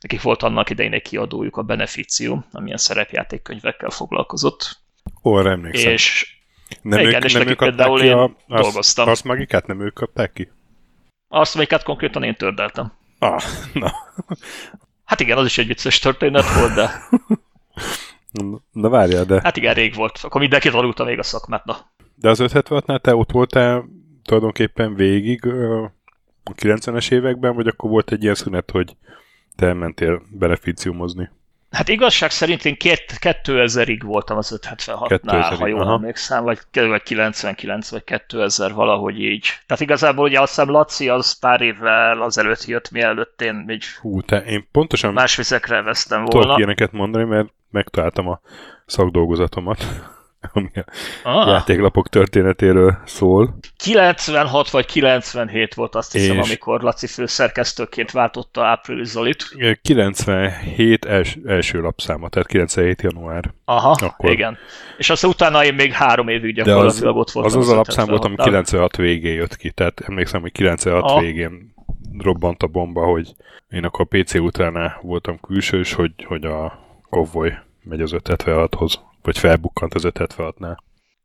Nekik volt annak idején egy kiadójuk, a Beneficium, amilyen szerepjátékkönyvekkel foglalkozott. Ó, emlékszem. És nem igen, ők, és nem ők például én a, dolgoztam. azt magikát nem ők kapták ki? Azt, melyiket konkrétan én tördeltem. Ah, na. Hát igen, az is egy vicces történet volt, de Na várjál, de, hát igen, rég volt. Akkor mindenki tanulta még a szakmát, na. de az 576-nál te ott voltál tulajdonképpen végig a 90-es években, vagy akkor volt egy ilyen szünet, hogy te mentél beneficiumozni? Hát igazság szerint én két, 2000-ig voltam az 576-nál, 2000-ig, ha jól aha. emlékszem, vagy, vagy 99, vagy 2000, valahogy így. Tehát igazából ugye azt hiszem Laci az pár évvel azelőtt jött, mielőtt én még Hú, te, én pontosan más vizekre vesztem tudok volna. ilyeneket mondani, mert megtaláltam a szakdolgozatomat, ami a Ah, játéklapok történetéről szól. 96 vagy 97 volt azt hiszem, És- amikor Laci főszerkesztőként váltotta Április Zolit. 97 els, első lapszáma, tehát 97 január. Aha, Akkor. igen. És aztán utána én még három évig gyakorlatilag ott voltam. az az a lapszám volt, ami 576-nál. 96 végén jött ki, tehát emlékszem, hogy 96 Aha. végén robbant a bomba, hogy én akkor PC utánál voltam külsős, hogy, hogy a Cowboy megy az 576-hoz, vagy felbukkant az 576-nál.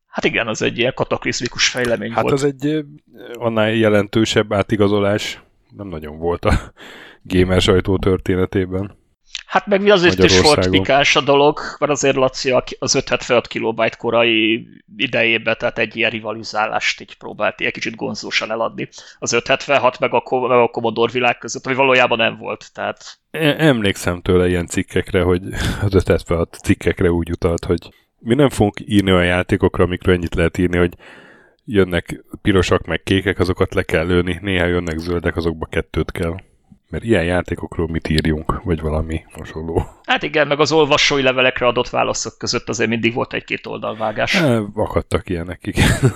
Hát igen, az egy ilyen kataklizmikus fejlemény Hát volt. az egy annál jelentősebb átigazolás nem nagyon volt a gamer sajtó történetében. Hát meg azért is volt pikás a dolog, mert azért Laci az 576 kilobajt korai idejében, tehát egy ilyen rivalizálást így próbált ilyen kicsit gonzósan eladni. Az 576 meg a, meg a Commodore világ között, ami valójában nem volt. Tehát Emlékszem tőle ilyen cikkekre, hogy az 576 cikkekre úgy utalt, hogy mi nem fogunk írni olyan játékokra, amikről ennyit lehet írni, hogy jönnek pirosak meg kékek, azokat le kell lőni, néha jönnek zöldek, azokba kettőt kell. Mert ilyen játékokról mit írjunk, vagy valami hasonló. hát igen, meg az olvasói levelekre adott válaszok között azért mindig volt egy-két oldalvágás. E, akadtak ilyenek, igen.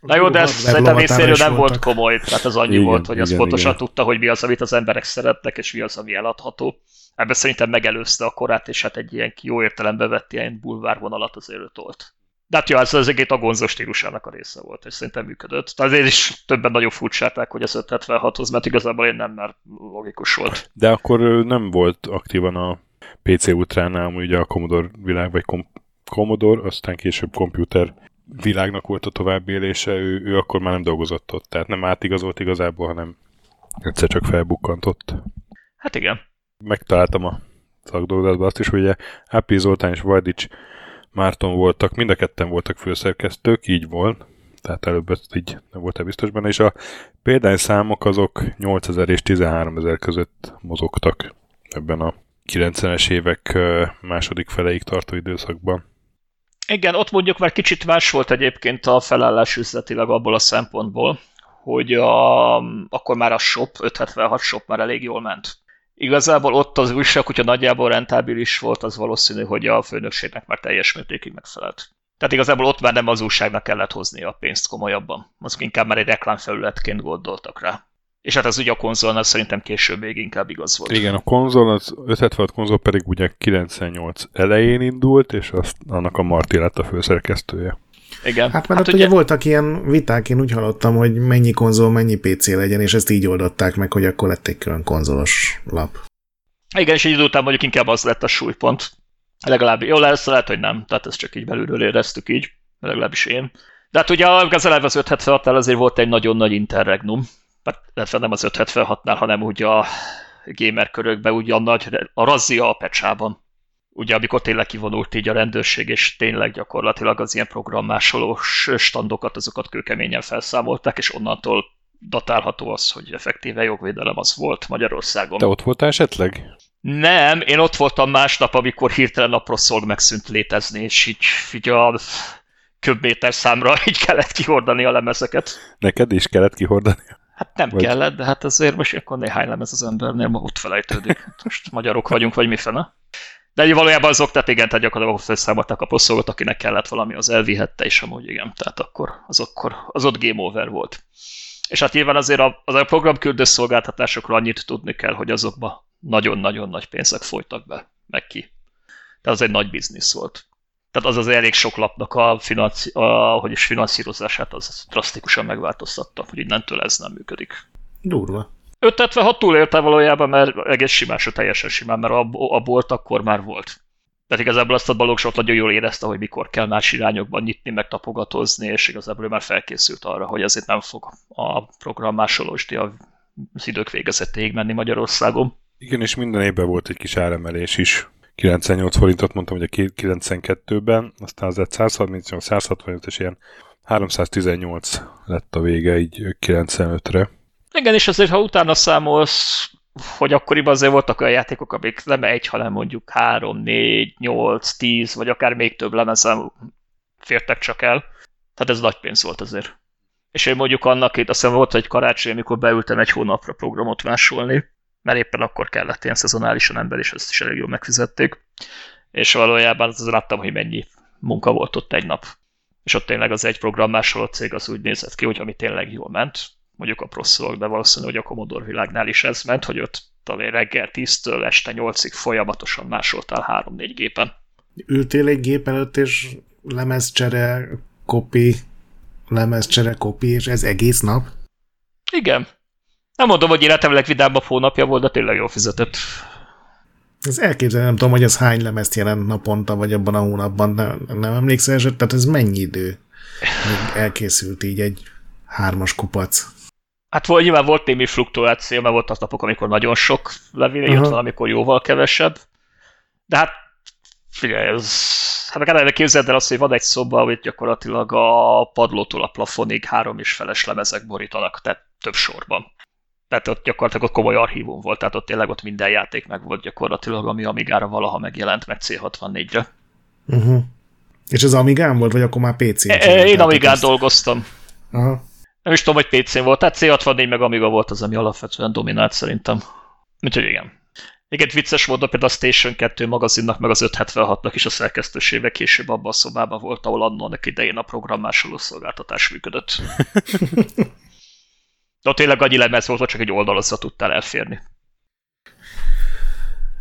Na jó, de ez szerintem részéről nem volt komoly, tehát az annyi Igen, volt, hogy az igen, pontosan igen. tudta, hogy mi az, amit az emberek szeretnek, és mi az, ami eladható. Ebben szerintem megelőzte a korát, és hát egy ilyen jó értelembe vett ilyen bulvárvonalat azért ő tolt. De hát jó, ez az egész a stílusának a része volt, és szerintem működött. De azért is többen nagyon furcsálták, hogy az 576-hoz, mert igazából én nem, mert logikus volt. De akkor nem volt aktívan a PC amúgy ugye a Commodore világ, vagy kom- Commodore, aztán később komputer világnak volt a továbbélése, ő, ő akkor már nem dolgozott ott, tehát nem átigazolt igazából, hanem egyszer csak felbukkantott. Hát igen. Megtaláltam a szakdolgozatban azt is, hogy ugye Ápi Zoltán és Vajdics Márton voltak, mind a ketten voltak főszerkesztők, így volt, tehát előbb ezt így nem voltál biztos benne, és a példányszámok azok 8000 és 13000 között mozogtak ebben a 90-es évek második feleig tartó időszakban. Igen, ott mondjuk már kicsit más volt egyébként a felállás üzletileg abból a szempontból, hogy a, akkor már a shop, 576 shop már elég jól ment. Igazából ott az újság, hogyha nagyjából rentábilis volt, az valószínű, hogy a főnökségnek már teljes mértékig megfelelt. Tehát igazából ott már nem az újságnak kellett hozni a pénzt komolyabban. Azok inkább már egy reklámfelületként gondoltak rá. És hát ez ugye a konzolnál szerintem később még inkább igaz volt. Igen, a konzol, az 576 konzol pedig ugye 98 elején indult, és azt, annak a Marti lett a főszerkesztője. Igen. Hát mert hát ott ugye voltak ilyen viták, én úgy hallottam, hogy mennyi konzol, mennyi PC legyen, és ezt így oldották meg, hogy akkor lett egy külön konzolos lap. Igen, és egy idő után mondjuk inkább az lett a súlypont. Legalább jó lesz, lehet, hogy nem. Tehát ezt csak így belülről éreztük így. Legalábbis én. De hát ugye az eleve az 576-nál azért volt egy nagyon nagy interregnum. Hát, nem az 576-nál, hanem úgy a gamer körökben, úgy a nagy, a razzia a pecsában. Ugye amikor tényleg kivonult így a rendőrség, és tényleg gyakorlatilag az ilyen programmásolós standokat, azokat kőkeményen felszámolták, és onnantól datálható az, hogy effektíve jogvédelem az volt Magyarországon. Te ott voltál esetleg? Nem, én ott voltam másnap, amikor hirtelen a proszolg megszűnt létezni, és így, így a köbméter számra így kellett kihordani a lemezeket. Neked is kellett kihordani? Hát nem vagy... kellett, de hát azért most akkor néhány lemez az embernél ma ott felejtődik. Most magyarok vagyunk, vagy mi fene. De valójában azok, tehát igen, tehát gyakorlatilag felszámolták a proszolgot, akinek kellett valami, az elvihette, és amúgy igen, tehát akkor az, akkor, az ott game over volt. És hát nyilván azért a, az a programküldő szolgáltatásokról annyit tudni kell, hogy azokba nagyon-nagyon nagy pénzek folytak be, meg ki. Tehát az egy nagy biznisz volt. Tehát az az elég sok lapnak a, financi, a hogy is finanszírozását az drasztikusan megváltoztatta, hogy innentől ez nem működik. Durva. 576 túlélte valójában, mert egész simán, sőt teljesen simán, mert a, a bolt akkor már volt. Tehát igazából azt a Balogsot nagyon jól érezte, hogy mikor kell más irányokban nyitni, meg tapogatozni, és igazából ő már felkészült arra, hogy ezért nem fog a program másolósdi az idők végezetéig menni Magyarországon. Igen, és minden évben volt egy kis áremelés is. 98 forintot mondtam, hogy a 92-ben, aztán az 138, 165 és ilyen 318 lett a vége így 95-re. Igen, és azért, ha utána számolsz, hogy akkoriban azért voltak olyan játékok, amik nem egy, hanem mondjuk 3, 4, 8, 10, vagy akár még több lemezen fértek csak el. Tehát ez nagy pénz volt azért. És én mondjuk annak itt azt volt egy karácsony, amikor beültem egy hónapra programot másolni, mert éppen akkor kellett ilyen szezonálisan ember, és ezt is elég jól megfizették. És valójában az láttam, hogy mennyi munka volt ott egy nap. És ott tényleg az egy program másoló cég az úgy nézett ki, hogy ami tényleg jól ment, mondjuk a proszolog, de valószínű, hogy a Commodore világnál is ez ment, hogy ott talán reggel 10-től este 8-ig folyamatosan másoltál 3-4 gépen. Ültél egy gép előtt, és lemezcsere, kopi, lemezcsere, kopi, és ez egész nap? Igen. Nem mondom, hogy életem legvidámabb hónapja volt, de tényleg jól fizetett. Ez elképzelni, nem tudom, hogy ez hány lemezt jelent naponta, vagy abban a hónapban, nem, nem emlékszel, tehát ez mennyi idő, még elkészült így egy hármas kupac. Hát volt, nyilván volt némi fluktuáció, mert volt az napok, amikor nagyon sok levél jött, amikor jóval kevesebb. De hát figyelj, ez, hát meg képzeld el azt, hogy van egy szoba, hogy gyakorlatilag a padlótól a plafonig három és feles lemezek borítanak, tehát több sorban. Tehát ott gyakorlatilag ott komoly archívum volt, tehát ott tényleg ott minden játék meg volt gyakorlatilag, ami Amigára valaha megjelent, meg C64-re. Uh-huh. És ez Amigán volt, vagy akkor már PC-n? E, én Amigán dolgoztam. Aha. Nem is tudom, hogy PC-n volt, tehát C64 meg Amiga volt az, ami alapvetően dominált szerintem. Úgyhogy igen. Igen, vicces volt, például a Station 2 magazinnak, meg az 576-nak is a szerkesztősége később abban a szobában volt, ahol annak idején a programmásoló szolgáltatás működött. De tényleg annyi lemez volt, hogy csak egy oldalazza tudtál elférni.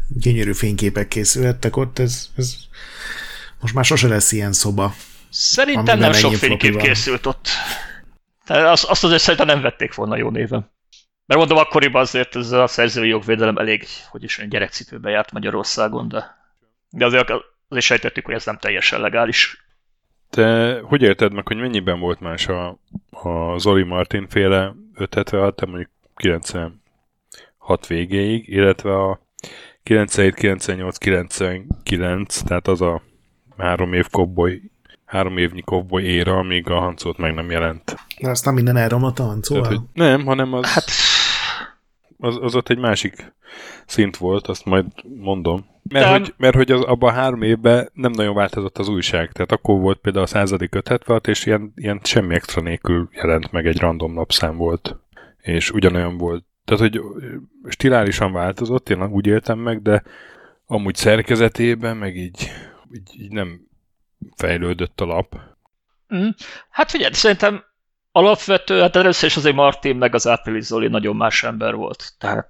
Gyönyörű fényképek készülhettek ott, ez, ez most már sose lesz ilyen szoba. Szerintem nem sok fénykép készült ott. Azt, azt azért szerintem nem vették volna jó néven. Mert mondom, akkoriban azért ez a szerzői jogvédelem elég, hogy is olyan gyerekcipőbe járt Magyarországon, de, de azért, azért sejtettük, hogy ez nem teljesen legális. Te hogy érted meg, hogy mennyiben volt más a, a Zoli Martin féle 576, te mondjuk 96 végéig, illetve a 97, 98, 99, tehát az a három év kobboly három évnyi kovboly éra, amíg a hancót meg nem jelent. De aztán minden elromlott a hancóval? Tehát, nem, hanem az, hát... az, az ott egy másik szint volt, azt majd mondom. Mert, De... hogy, mert hogy az, abban a három évben nem nagyon változott az újság. Tehát akkor volt például a századik 576, és ilyen, ilyen semmi extra nélkül jelent meg egy random napszám volt. És ugyanolyan volt. Tehát, hogy stilálisan változott, én úgy éltem meg, de amúgy szerkezetében, meg így, így, így nem fejlődött a lap. Mm. Hát figyelj, szerintem alapvető, hát először is azért Martin meg az Április Zoli nagyon más ember volt. Tehát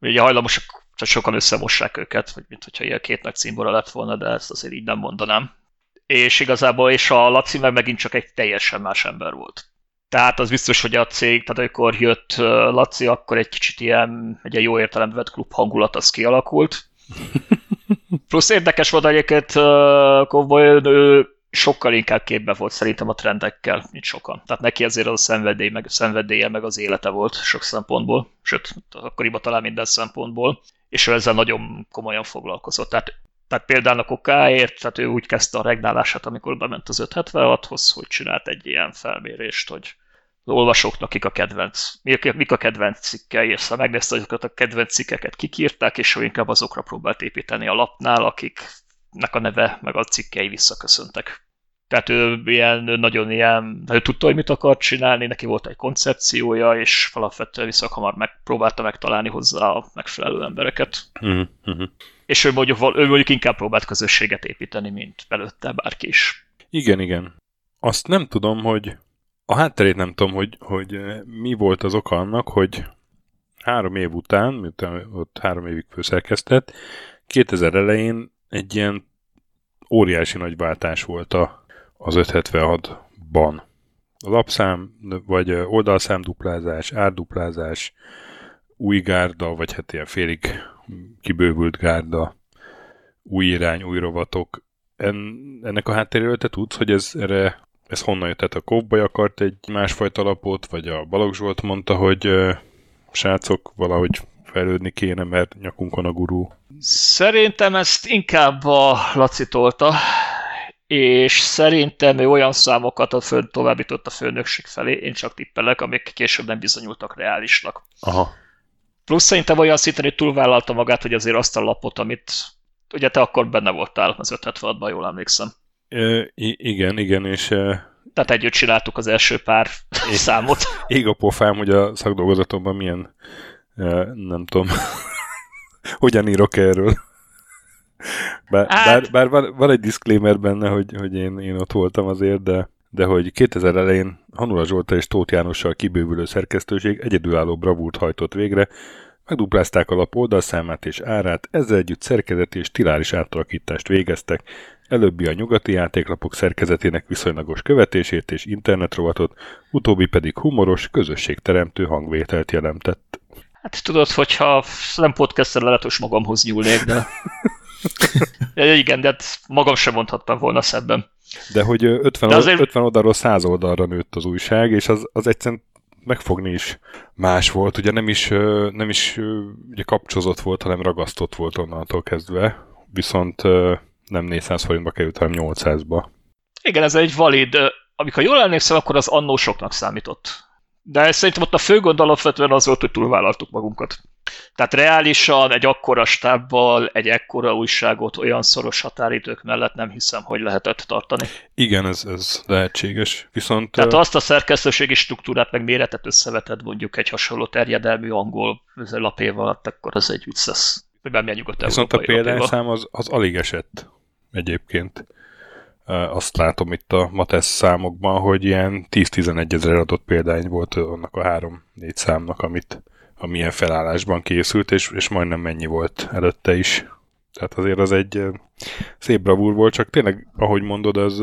ugye hajlamosak, tehát sokan összemossák őket, vagy mint hogyha ilyen két nagy címbora lett volna, de ezt azért így nem mondanám. És igazából, és a Laci meg megint csak egy teljesen más ember volt. Tehát az biztos, hogy a cég, tehát amikor jött Laci, akkor egy kicsit ilyen, egy jó értelemben vett klub hangulat az kialakult. Plusz érdekes volt egyébként Cowboy, ő sokkal inkább képbe volt szerintem a trendekkel, mint sokan. Tehát neki ezért az a szenvedély, meg, szenvedélye, meg az élete volt sok szempontból, sőt, akkoriban talán minden szempontból, és ő ezzel nagyon komolyan foglalkozott. Tehát Tehát például a kokáért, tehát ő úgy kezdte a regnálását, amikor bement az 576-hoz, hogy csinált egy ilyen felmérést, hogy olvasóknak kik a kedvenc, mik a kedvenc cikkei, és ha megnézte azokat a kedvenc cikkeket kikírták, és ő inkább azokra próbált építeni a lapnál, akiknek a neve meg a cikkei visszaköszöntek. Tehát ő ilyen, nagyon ilyen, ő tudta, hogy mit akart csinálni, neki volt egy koncepciója, és alapvetően viszont hamar megpróbálta megtalálni hozzá a megfelelő embereket. Uh-huh. És ő mondjuk, ő mondjuk inkább próbált közösséget építeni, mint belőtte bárki is. Igen, igen. Azt nem tudom, hogy a hátterét nem tudom, hogy, hogy mi volt az oka annak, hogy három év után, miután ott három évig főszerkesztett, 2000 elején egy ilyen óriási nagy váltás volt a, az 576-ban. A lapszám, vagy oldalszám duplázás, árduplázás, új gárda, vagy hát ilyen félig kibővült gárda, új irány, új rovatok. En, ennek a háttéréről te tudsz, hogy ez erre ez honnan jött? Tehát a Kovboly akart egy másfajta lapot, vagy a Balogh Zsolt mondta, hogy uh, srácok, valahogy fejlődni kéne, mert nyakunkon a gurú. Szerintem ezt inkább a Laci tolta, és szerintem ő olyan számokat a fő, továbbított a főnökség felé, én csak tippelek, amik később nem bizonyultak reálisnak. Aha. Plusz szerintem olyan szinten, hogy túlvállalta magát, hogy azért azt a lapot, amit ugye te akkor benne voltál az 576-ban, jól emlékszem. Igen, igen, és... Tehát együtt csináltuk az első pár é, számot. Ég a pofám, hogy a szakdolgozatomban milyen, nem tudom, hogyan írok erről. Bár, hát... bár, bár van, van egy disclaimer benne, hogy, hogy én, én ott voltam azért, de, de hogy 2000 elején Hanula Zsolta és Tóth Jánossal kibővülő szerkesztőség egyedülálló bravúrt hajtott végre, megduplázták a lap oldalszámát és árát, ezzel együtt szerkezeti és tiláris átalakítást végeztek, előbbi a nyugati játéklapok szerkezetének viszonylagos követését és internetrovatot, utóbbi pedig humoros, közösségteremtő hangvételt jelentett. Hát tudod, hogyha nem podcastra lehet, magamhoz nyúlnék, de... ja, igen, de hát magam sem mondhattam volna szebben. De hogy 50, de azért... 50 oldalról 100 oldalra nőtt az újság, és az, az egyszerűen megfogni is más volt. Ugye nem is, nem is ugye kapcsozott volt, hanem ragasztott volt onnantól kezdve. Viszont nem 400 forintba került, hanem 800-ba. Igen, ez egy valid, amikor jól emlékszem, akkor az annó soknak számított. De szerintem ott a fő gond alapvetően az volt, hogy túlvállaltuk magunkat. Tehát reálisan egy akkora stábbal, egy ekkora újságot olyan szoros határidők mellett nem hiszem, hogy lehetett tartani. Igen, ez, ez lehetséges. Viszont, Tehát azt a szerkesztőségi struktúrát meg méretet összeveted mondjuk egy hasonló terjedelmű angol lapéval, akkor az egy vicc lesz. Hogy bármilyen nyugodt Viszont a példányszám az, az alig esett egyébként. Azt látom itt a Matesz számokban, hogy ilyen 10-11 ezer adott példány volt annak a 3-4 számnak, amit amilyen felállásban készült, és, és majdnem mennyi volt előtte is. Tehát azért az egy szép bravúr volt, csak tényleg, ahogy mondod, az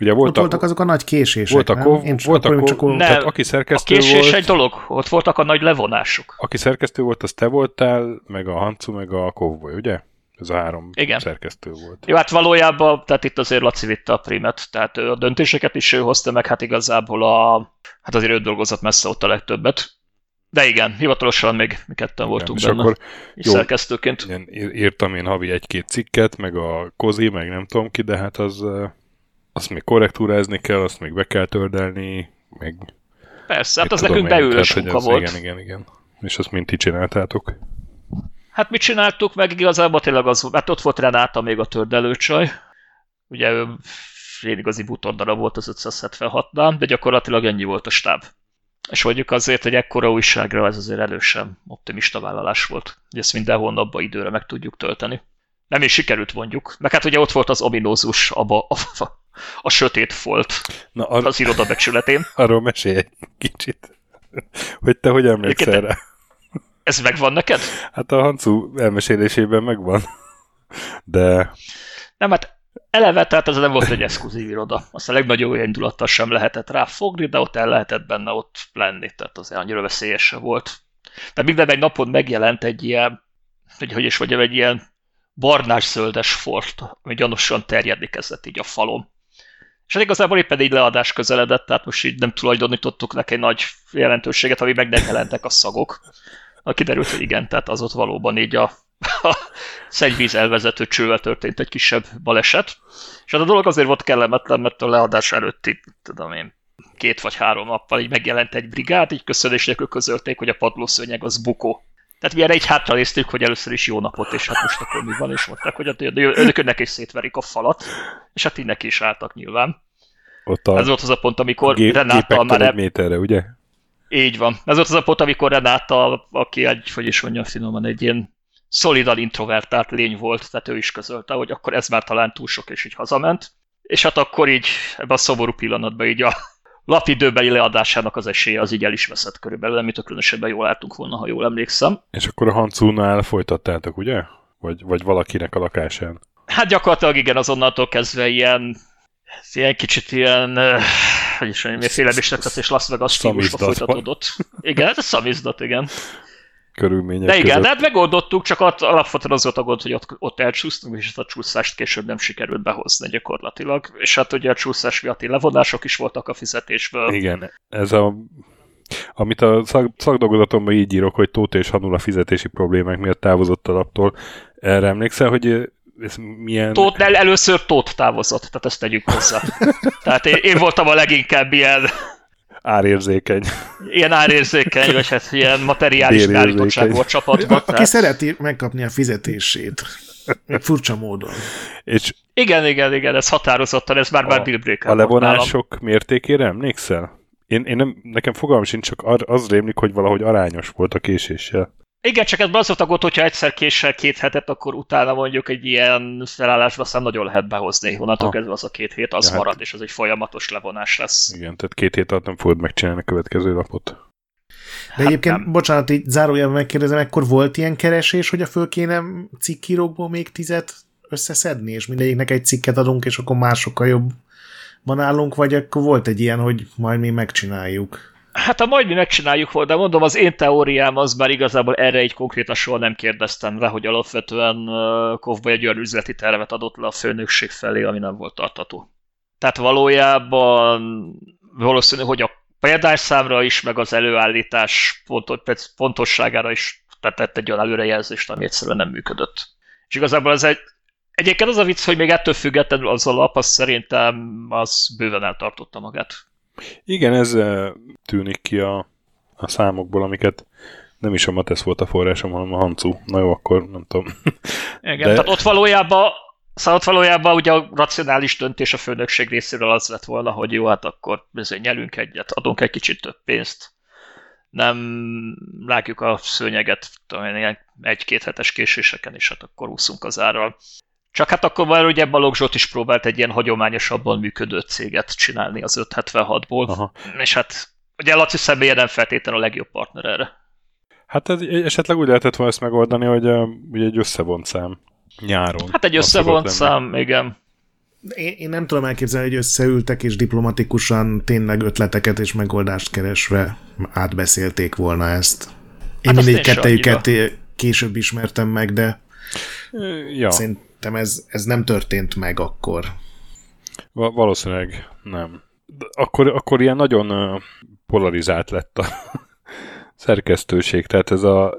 Ugye volt ott a, voltak azok a nagy késések, volt a kov, Én volt a kov, csak nem, tehát aki szerkesztő a késés volt, egy dolog, ott voltak a nagy levonások. Aki szerkesztő volt, az te voltál, meg a Hancu, meg a Kovboly, ugye? Ez a három Igen. szerkesztő volt. Jó, hát valójában, tehát itt azért Laci vitte a primet, tehát a döntéseket is ő hozta meg, hát igazából a, hát azért ő dolgozott messze ott a legtöbbet. De igen, hivatalosan még mi ketten voltunk igen, benne, akkor jó, szerkesztőként. Igen, írtam én havi egy-két cikket, meg a kozi, meg nem tudom ki, de hát az, azt még korrektúrázni kell, azt még be kell tördelni, meg... Persze, hát az nekünk beülős munka volt. Igen, igen, igen. És azt mind ti csináltátok. Hát mit csináltuk, meg igazából tényleg az, hát ott volt Renáta még a tördelőcsaj, ugye ő én igazi butordara volt az 576-nál, de gyakorlatilag ennyi volt a stáb. És mondjuk azért, hogy ekkora újságra ez azért elősen optimista vállalás volt, hogy ezt minden hónapban időre meg tudjuk tölteni. Nem is sikerült mondjuk. Meg hát ugye ott volt az ominózus, abba, a, a, a sötét folt Na, ar- az iroda becsületén. Arról mesélj egy kicsit. Hogy te hogy emlékszel erre? Ez megvan neked? Hát a Hancu elmesélésében megvan. De... Nem, hát eleve, tehát ez nem volt egy exkluzív iroda. Azt a legnagyobb indulattal sem lehetett rá fogni, de ott el lehetett benne ott lenni, tehát az annyira veszélyes volt. De minden egy napon megjelent egy ilyen, hogy, hogy is mondjam, egy ilyen barnás-zöldes fort, ami gyanúsan terjedni kezdett így a falon. És hát igazából éppen egy leadás közeledett, tehát most így nem tulajdonítottuk neki nagy jelentőséget, ami meg nem jelentek a szagok. A kiderült, hogy igen, tehát az ott valóban így a a szennyvíz elvezető csővel történt egy kisebb baleset. És hát a dolog azért volt kellemetlen, mert a leadás előtti, tudom én, két vagy három nappal így megjelent egy brigád, így köszönés nélkül közölték, hogy a padlószőnyeg az bukó. Tehát mi erre így hátra néztük, hogy először is jó napot, és hát most akkor mi van, és mondták, hogy önök önnek is szétverik a falat, és hát így neki is álltak nyilván. Ott a Ez volt az a pont, amikor gé- Renáta már... Egy méterre, ugye? Így van. Ez volt az a pont, amikor Renáta, aki egy, hogy is mondjam finoman, egy ilyen szolidan introvertált lény volt, tehát ő is közölte, hogy akkor ez már talán túl sok, és így hazament. És hát akkor így ebben a szomorú pillanatban így a lapidőbeli leadásának az esélye az így el is veszett körülbelül, amit a különösebben jól álltunk volna, ha jól emlékszem. És akkor a Hancúnál folytattátok, ugye? Vagy, vagy valakinek a lakásán? Hát gyakorlatilag igen, azonnantól kezdve ilyen, ilyen kicsit ilyen, hogy is mondjam, félelmistettetés Las Vegas stílusba folytatódott. Igen, ez szamizdat, igen körülmények De igen, között. hát megoldottuk, csak ott, alapvetően az volt a gond, hogy ott, ott elcsúsztunk, és a csúszást később nem sikerült behozni gyakorlatilag. És hát ugye a csúszás miatti levonások is voltak a fizetésből. Igen, ez a amit a szak, szakdolgozatomban így írok, hogy Tóth és Hanul a fizetési problémák miatt távozott a laptól. Erre emlékszel, hogy ez milyen... Tóth, el, először Tóth távozott, tehát ezt tegyük hozzá. tehát én, én voltam a leginkább ilyen árérzékeny. Ilyen árérzékeny, vagy hát ilyen materiális állítottság volt csapatban. Aki tehát... szereti megkapni a fizetését. Furcsa módon. És igen, igen, igen, ez határozottan, ez már már dealbreaker A levonások nálam. mértékére emlékszel? Én, én nem, nekem fogalmam sincs, csak az rémlik, hogy valahogy arányos volt a késéssel. Igen, csak ez az a gond, hogyha egyszer késsel két hetet, akkor utána mondjuk egy ilyen felállásba szem nagyon lehet behozni. Onnantól kezdve az a két hét az ja, hát- marad, hát... és az egy folyamatos levonás lesz. Igen, tehát két hét alatt nem fogod megcsinálni a következő lapot. De hát egyébként, nem. bocsánat, így zárójelben megkérdezem, akkor volt ilyen keresés, hogy a föl kéne cikkírókból még tizet összeszedni, és mindegyiknek egy cikket adunk, és akkor másokkal jobban állunk, vagy akkor volt egy ilyen, hogy majd mi megcsináljuk? Hát a majd mi megcsináljuk de mondom, az én teóriám az már igazából erre egy konkrétan soha nem kérdeztem rá, hogy alapvetően Kovboy egy olyan üzleti tervet adott le a főnökség felé, ami nem volt tartató. Tehát valójában valószínű, hogy a példányszámra is, meg az előállítás pontosságára is tett egy olyan előrejelzést, ami egyszerűen nem működött. És igazából ez egy, egyébként az a vicc, hogy még ettől függetlenül az a lap, az szerintem az bőven eltartotta magát. Igen, ez tűnik ki a, a számokból, amiket nem is a Matesz volt a forrásom, hanem a Hancu. Na jó, akkor nem tudom. Igen, De... tehát ott valójában Szóval ott valójában ugye a racionális döntés a főnökség részéről az lett volna, hogy jó, hát akkor bizony nyelünk egyet, adunk egy kicsit több pénzt, nem látjuk a szőnyeget tudom ilyen egy-két hetes késéseken, és hát akkor úszunk az árral. Csak hát akkor már ugye Balogh Zsolt is próbált egy ilyen hagyományosabban működő céget csinálni az 576-ból, Aha. és hát ugye Laci személye nem feltétlenül a legjobb partner erre. Hát ez esetleg úgy lehetett volna ezt megoldani, hogy ugye egy összevont szám nyáron. Hát egy összevont szám, igen. Én, én nem tudom elképzelni, hogy összeültek és diplomatikusan tényleg ötleteket és megoldást keresve átbeszélték volna ezt. Én hát mindig kettejüket később ismertem meg, de ja. szerint szerintem ez, ez nem történt meg akkor. Va- valószínűleg nem. Akkor, akkor ilyen nagyon polarizált lett a szerkesztőség, tehát ez a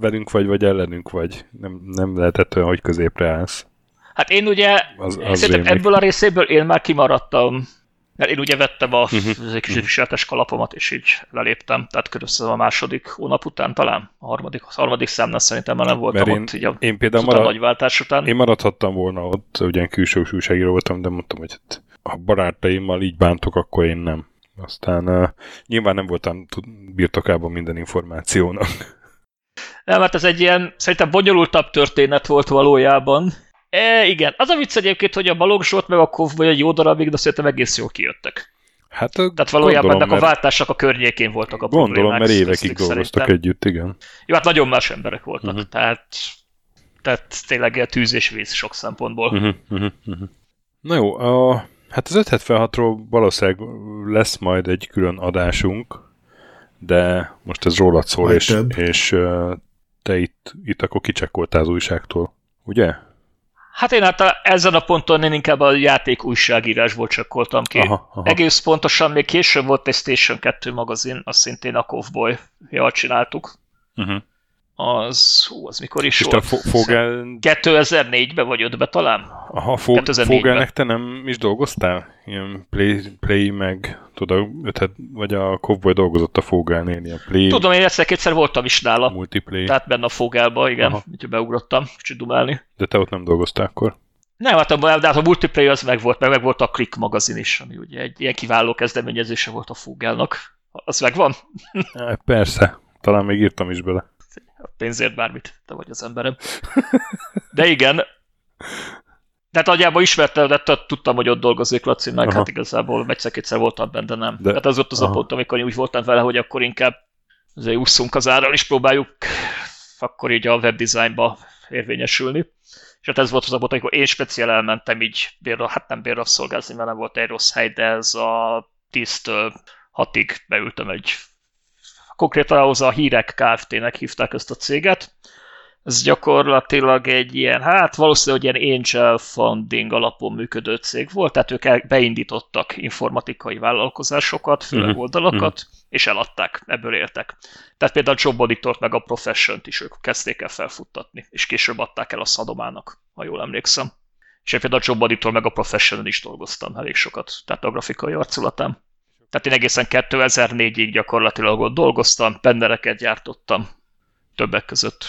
velünk vagy, vagy ellenünk vagy. Nem, nem lehetett olyan, hogy középre állsz. Hát én ugye, az, az szerintem ebből a részéből én már kimaradtam mert én ugye vettem a uh-huh. kis viseltes kalapomat, és így leléptem, tehát körülbelül a második hónap után talán, a harmadik, a harmadik számnál szerintem már nem voltam Mert én, ott így a, én például marad, nagy váltás után. Én maradhattam volna ott, ugyan külső újságíró voltam, de mondtam, hogy hát, ha barátaimmal így bántok, akkor én nem. Aztán uh, nyilván nem voltam birtokában minden információnak. Nem, mert ez egy ilyen, szerintem bonyolultabb történet volt valójában, E, igen, az a vicc egyébként, hogy a Balogh Zsolt meg a Kovboly egy jó darabig, de szerintem egész jól kijöttek. Hát, Tehát valójában gondolom, ennek a váltásnak a környékén voltak a gondolom, problémák. Gondolom, mert évekig dolgoztak együtt, igen. Jó, hát nagyon más emberek voltak, uh-huh. tehát, tehát tényleg tűz és víz sok szempontból. Uh-huh, uh-huh, uh-huh. Na jó, a, hát az 576-ról valószínűleg lesz majd egy külön adásunk, de most ez rólad szól, és, és te itt, itt akkor kicsekkoltál az újságtól, ugye? Hát én hát ezen a ponton én inkább a játék újságírásból csökkoltam ki. Aha, aha. Egész pontosan még később volt egy Station 2 magazin, azt szintén a Kovboy jól csináltuk. Uh-huh. Az, hú, az mikor is És te volt? Fogel... 2004-ben vagy 5-ben talán? Aha, fog, 2004-ben. Fogelnek te nem is dolgoztál? Ilyen play, play meg, tudod, öthet, vagy a Cowboy dolgozott a Fogelnél, ilyen play, Tudom, én egyszer-kétszer voltam is nála. multiplay, Tehát benne a fogálba, igen, Aha. úgyhogy beugrottam, kicsit dumálni. de te ott nem dolgoztál akkor. Nem, hát a, de hát a multiplayer az meg volt, meg, meg volt a Click magazin is, ami ugye egy ilyen kiváló kezdeményezése volt a Fogálnak. Az megvan? Eh, Persze, talán még írtam is bele. A pénzért bármit, te vagy az emberem. De igen, tehát nagyjából ismertem, de tudtam, hogy ott dolgozik Laci, meg Aha. hát igazából egyszer-kétszer voltam benne, de nem. De- tehát az ott az a aha. pont, amikor én úgy voltam vele, hogy akkor inkább azért ússzunk az árral, és próbáljuk akkor így a webdesignba érvényesülni. És hát ez volt az a pont, amikor én speciál elmentem így bérra, hát nem bérra szolgálni, mert nem volt egy rossz hely, de ez a 10-től 6-ig beültem egy konkrétan ahhoz a Hírek Kft-nek hívták ezt a céget. Ez gyakorlatilag egy ilyen, hát valószínűleg egy ilyen angel funding alapon működő cég volt, tehát ők beindítottak informatikai vállalkozásokat, főleg Mhm, oldalakat, és eladták, ebből éltek. Tehát például a Job Auditort meg a Profession-t is ők kezdték el felfuttatni, és később adták el a Szadomának, ha jól emlékszem. És én például a Job Auditor meg a Profession-on is dolgoztam elég sokat, tehát a grafikai arculatán. Tehát én egészen 2004-ig gyakorlatilag ott dolgoztam, pendereket gyártottam többek között.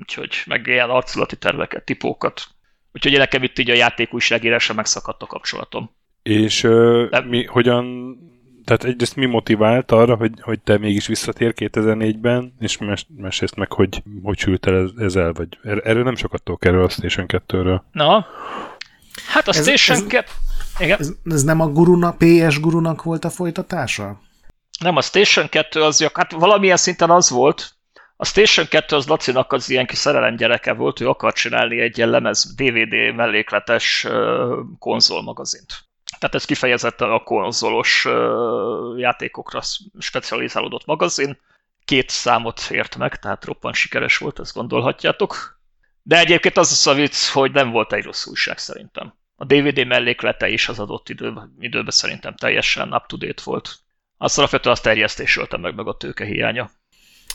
Úgyhogy meg ilyen arculati terveket, tipókat. Úgyhogy én nekem itt így a játékújságírásra megszakadt a kapcsolatom. És ö, Nem. mi, hogyan, tehát egyrészt mi motivált arra, hogy, hogy te mégis visszatér 2004-ben, és mes, mesélsz meg, hogy hogy sült el ez, ez el, vagy er- erről nem sokat tudok erről a Station 2-ről. Na, hát a Ez- Station ez-. Igen. Ez, ez nem a guruna, PS gurunak volt a folytatása? Nem, a Station 2 az, hát valamilyen szinten az volt. A Station 2 az Lacinak az ilyen kis szerelem gyereke volt, ő akart csinálni egy ilyen lemez DVD mellékletes konzolmagazint. Tehát ez kifejezetten a konzolos játékokra specializálódott magazin. Két számot ért meg, tehát roppant sikeres volt, ezt gondolhatjátok. De egyébként az az a vicc, hogy nem volt egy rossz újság szerintem. A DVD melléklete is az adott időben, időben szerintem teljesen up-to-date volt. Azt alapvetően azt terjesztésöltem meg, meg a tőke hiánya.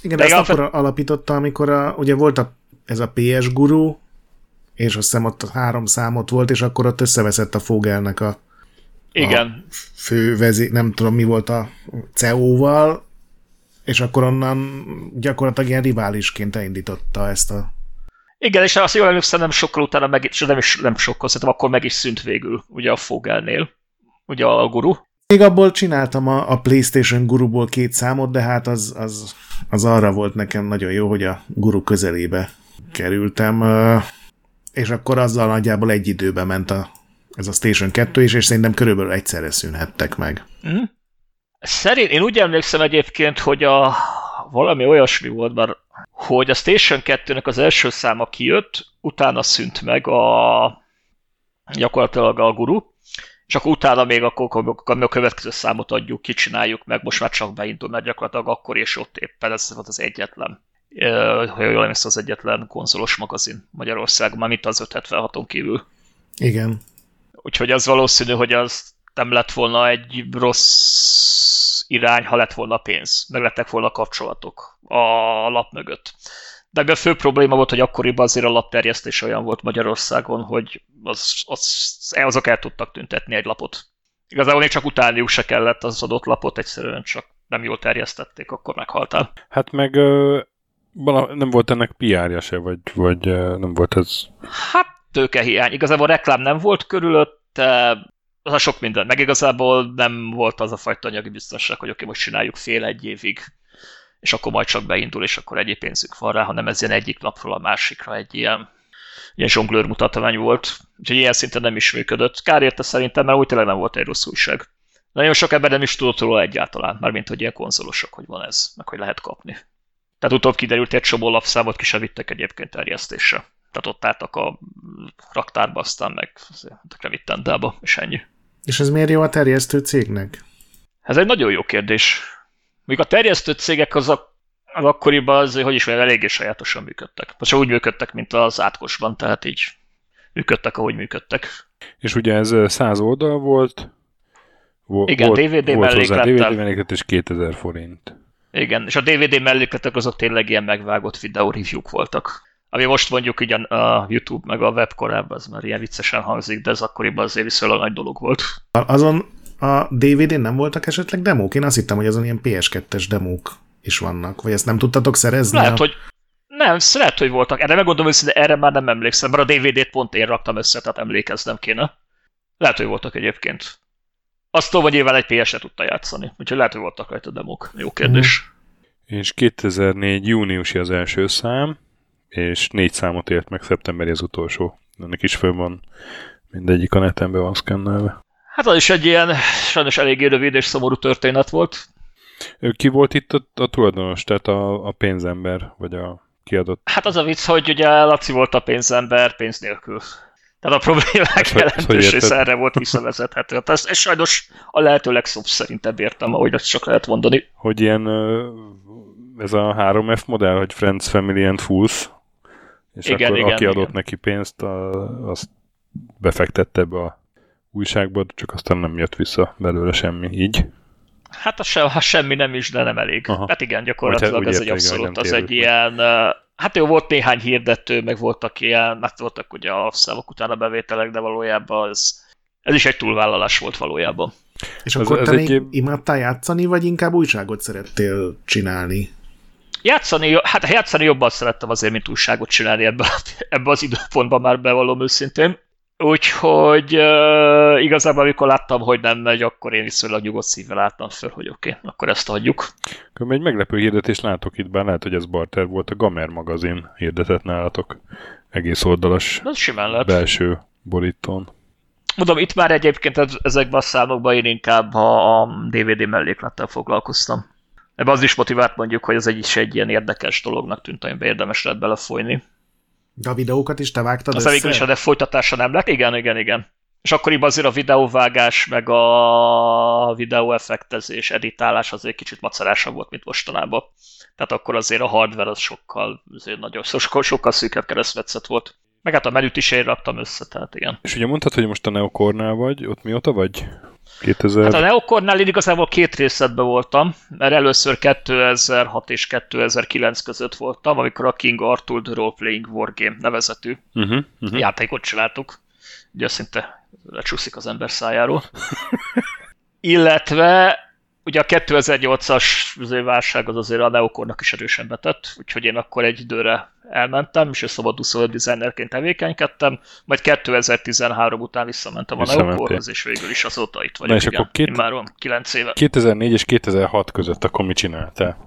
Igen, De ezt igen, akkor alapította, amikor a, ugye volt a, ez a PS guru, és azt hiszem ott három számot volt, és akkor ott összeveszett a Fogelnek a Igen, fő vezé, nem tudom mi volt a CEO-val, és akkor onnan gyakorlatilag ilyen riválisként elindította ezt a... igen, és azt jól emlékszem, nem sokkal utána, meg, és nem is nem sokkal, szerintem akkor meg is szűnt végül, ugye a Fogelnél, ugye a guru. Még abból csináltam a, a PlayStation guruból két számot, de hát az, az, az arra volt nekem nagyon jó, hogy a guru közelébe kerültem, és akkor azzal nagyjából egy időben ment a, ez a Station 2 is, és szerintem körülbelül egyszerre szűnhettek meg. Hm? Szerint, én úgy emlékszem egyébként, hogy a valami olyasmi volt, mert hogy a Station 2-nek az első száma kijött, utána szűnt meg a gyakorlatilag a guru, és akkor utána még akkor, akkor a következő számot adjuk, kicsináljuk meg, most már csak beindul, mert gyakorlatilag akkor és ott éppen ez volt az egyetlen, ha jól emlékszem, az egyetlen konzolos magazin Magyarországon, már mint az 576-on kívül. Igen. Úgyhogy az valószínű, hogy az nem lett volna egy rossz irány, ha lett volna pénz, meg lettek volna kapcsolatok a lap mögött. De a fő probléma volt, hogy akkoriban azért a lapterjesztés olyan volt Magyarországon, hogy az, az, azok el tudtak tüntetni egy lapot. Igazából még csak utálniuk se kellett az adott lapot, egyszerűen csak nem jól terjesztették, akkor meghaltál. Hát meg vala, nem volt ennek PR-ja se, vagy, vagy nem volt ez... Hát tőkehiány. Igazából reklám nem volt körülötte, az a sok minden. Meg igazából nem volt az a fajta anyagi biztonság, hogy oké, most csináljuk fél egy évig, és akkor majd csak beindul, és akkor egyéb pénzük van rá, hanem ez ilyen egyik napról a másikra egy ilyen, ilyen zsonglőr mutatvány volt. Úgyhogy ilyen szinten nem is működött. Kár érte szerintem, mert úgy tényleg nem volt egy rossz újság. Nagyon sok ember nem is tudott róla egyáltalán, mármint hogy ilyen konzolosok, hogy van ez, meg hogy lehet kapni. Tehát utóbb kiderült, egy csomó lapszámot ki se vittek egyébként terjesztésre. Tehát ott álltak a raktárba, aztán meg tökre vittendába, és ennyi. És ez miért jó a terjesztő cégnek? Ez egy nagyon jó kérdés. Még a terjesztő cégek az, a, az akkoriban az, hogy is mondjam, eléggé sajátosan működtek. Most úgy működtek, mint az átkosban, tehát így működtek, ahogy működtek. És ugye ez 100 oldal volt, Vo- Igen, volt, DVD volt melléklettel. DVD melléklet és 2000 forint. Igen, és a DVD mellékletek azok tényleg ilyen megvágott videó review voltak. Ami most mondjuk ugyan a YouTube meg a web korábban, az már ilyen viccesen hangzik, de ez akkoriban azért viszonylag nagy dolog volt. Azon a DVD-n nem voltak esetleg demók? Én azt hittem, hogy azon ilyen PS2-es demók is vannak. Vagy ezt nem tudtatok szerezni? Lehet, a... hogy nem, lehet, hogy voltak. Erre megmondom őszintén, erre már nem emlékszem, mert a DVD-t pont én raktam össze, tehát emlékeznem kéne. Lehet, hogy voltak egyébként. Azt tudom, hogy nyilván egy PS-e tudta játszani, úgyhogy lehet, hogy voltak rajta demók. Jó kérdés. Mm. És 2004 júniusi az első szám, és négy számot ért meg, szeptemberi az utolsó. Ennek is föl van, mindegyik a neten be van szkennelve. Hát az is egy ilyen sajnos eléggé rövid és szomorú történet volt. Ki volt itt a, a tulajdonos, tehát a, a pénzember, vagy a kiadott? Hát az a vicc, hogy ugye Laci volt a pénzember pénz nélkül. Tehát a problémák hát, jelentős része erre volt visszavezethető. Hát ezt, ezt sajnos a lehető legszebb szerintem értem, ahogy azt csak lehet mondani. Hogy ilyen ez a 3F modell, hogy Friends, Family and Fools, és igen, akkor igen, aki igen. adott neki pénzt, azt befektette be a újságba, csak aztán nem jött vissza belőle semmi, így. Hát a se, ha semmi nem is, de nem elég. Aha. Hát igen, gyakorlatilag ez egy abszolút, az egy ilyen, hát jó, volt néhány hirdető, meg voltak ilyen, hát voltak ugye a számok után a bevételek, de valójában ez, ez is egy túlvállalás volt valójában. És ez, akkor ez te egy... még imádtál játszani, vagy inkább újságot szerettél csinálni? Játszani, hát játszani jobban szerettem azért, mint újságot csinálni ebbe, ebbe az időpontban már bevallom őszintén. Úgyhogy uh, igazából, amikor láttam, hogy nem megy, akkor én viszonylag nyugodt szívvel álltam föl, hogy oké, okay, akkor ezt adjuk. Akkor egy meglepő hirdetést látok itt, bár lehet, hogy ez barter volt, a Gamer magazin hirdetett nálatok. Egész oldalas ez simán lehet. belső borítón. Mondom, itt már egyébként ezekben a számokban én inkább a DVD melléklettel foglalkoztam. Ebben az is motivált mondjuk, hogy ez egy is egy ilyen érdekes dolognak tűnt, amiben érdemes lehet belefolyni. De a videókat is te vágtad Az végül is, de folytatása nem lett. Igen, igen, igen. És akkoriban azért a videóvágás, meg a videóeffektezés, editálás azért kicsit macerásabb volt, mint mostanában. Tehát akkor azért a hardware az sokkal, azért nagyon, sokkal, sokkal szűkebb keresztmetszet volt. Meg hát a menüt is én raktam össze, tehát igen. És ugye mondtad, hogy most a Neokornál vagy, ott mióta vagy? 2000... Hát a Neokornál én igazából két részletben voltam, mert először 2006 és 2009 között voltam, amikor a King Arthur The Role Playing Wargame nevezetű uh-huh, uh-huh. játékot csináltuk. Ugye szinte lecsúszik az ember szájáról. Illetve ugye a 2008-as válság az azért a Neokornak is erősen betett, úgyhogy én akkor egy időre elmentem, és a szabadúszó designerként tevékenykedtem, majd 2013 után visszamentem a Neokorhoz, és végül is azóta itt vagyok. Na és igen, akkor két... már 9 éve. 2004 és 2006 között akkor mit csináltál?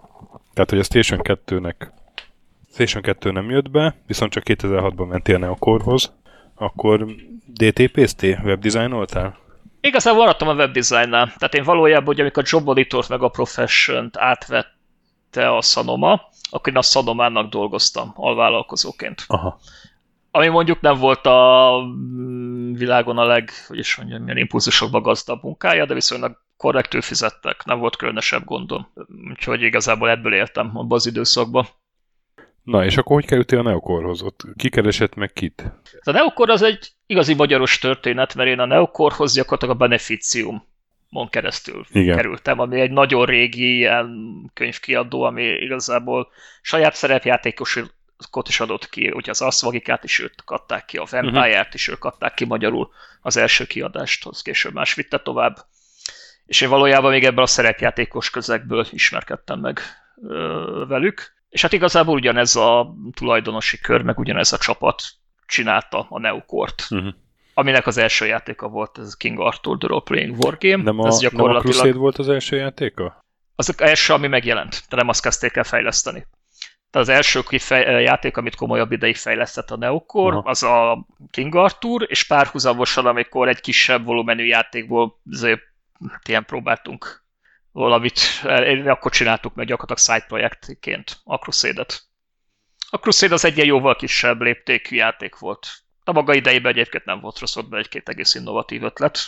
Tehát, hogy a Station 2-nek Station 2 nem jött be, viszont csak 2006-ban mentél Neokorhoz, akkor DTP-zté, webdesignoltál? Igazából maradtam a webdesignnál. Tehát én valójában, hogy amikor a Job Monitor meg a Profession-t átvette a Sanoma, akkor én a Sanomának dolgoztam alvállalkozóként. Aha. Ami mondjuk nem volt a mm, világon a leg, hogy is mondjam, milyen impulzusokba gazdabb munkája, de viszonylag korrektül fizettek, nem volt különösebb gondom. Úgyhogy igazából ebből éltem abban az időszakban. Na, és akkor hogy kerültél a Neokorhoz? Ott kikeresett meg kit? A Neokor az egy igazi magyaros történet, mert én a Neokorhoz gyakorlatilag a Beneficium mon keresztül Igen. kerültem, ami egy nagyon régi ilyen könyvkiadó, ami igazából saját szerepjátékosot is adott ki, ugye az Aszvagikát is őt adták ki, a Vampire-t is ők adták ki magyarul az első kiadást, az később más vitte tovább. És én valójában még ebből a szerepjátékos közegből ismerkedtem meg ö, velük. És hát igazából ugyanez a tulajdonosi kör, meg ugyanez a csapat csinálta a Neukort. Uh-huh. Aminek az első játéka volt ez King Arthur The Role Playing Wargame. Nem a, ez gyakorlatilag... nem a Crusade volt az első játéka? Az az első, ami megjelent, de nem azt kezdték el fejleszteni. Tehát az első kifej, játék, amit komolyabb ideig fejlesztett a Neokor, Aha. az a King Arthur, és párhuzamosan, amikor egy kisebb volumenű játékból azért hát ilyen próbáltunk valamit, akkor csináltuk meg gyakorlatilag side projektként a Crusade-et. A Crusade az egy ilyen jóval kisebb léptékű játék volt. A maga idejében egyébként nem volt rossz, ott egy-két egész innovatív ötlet,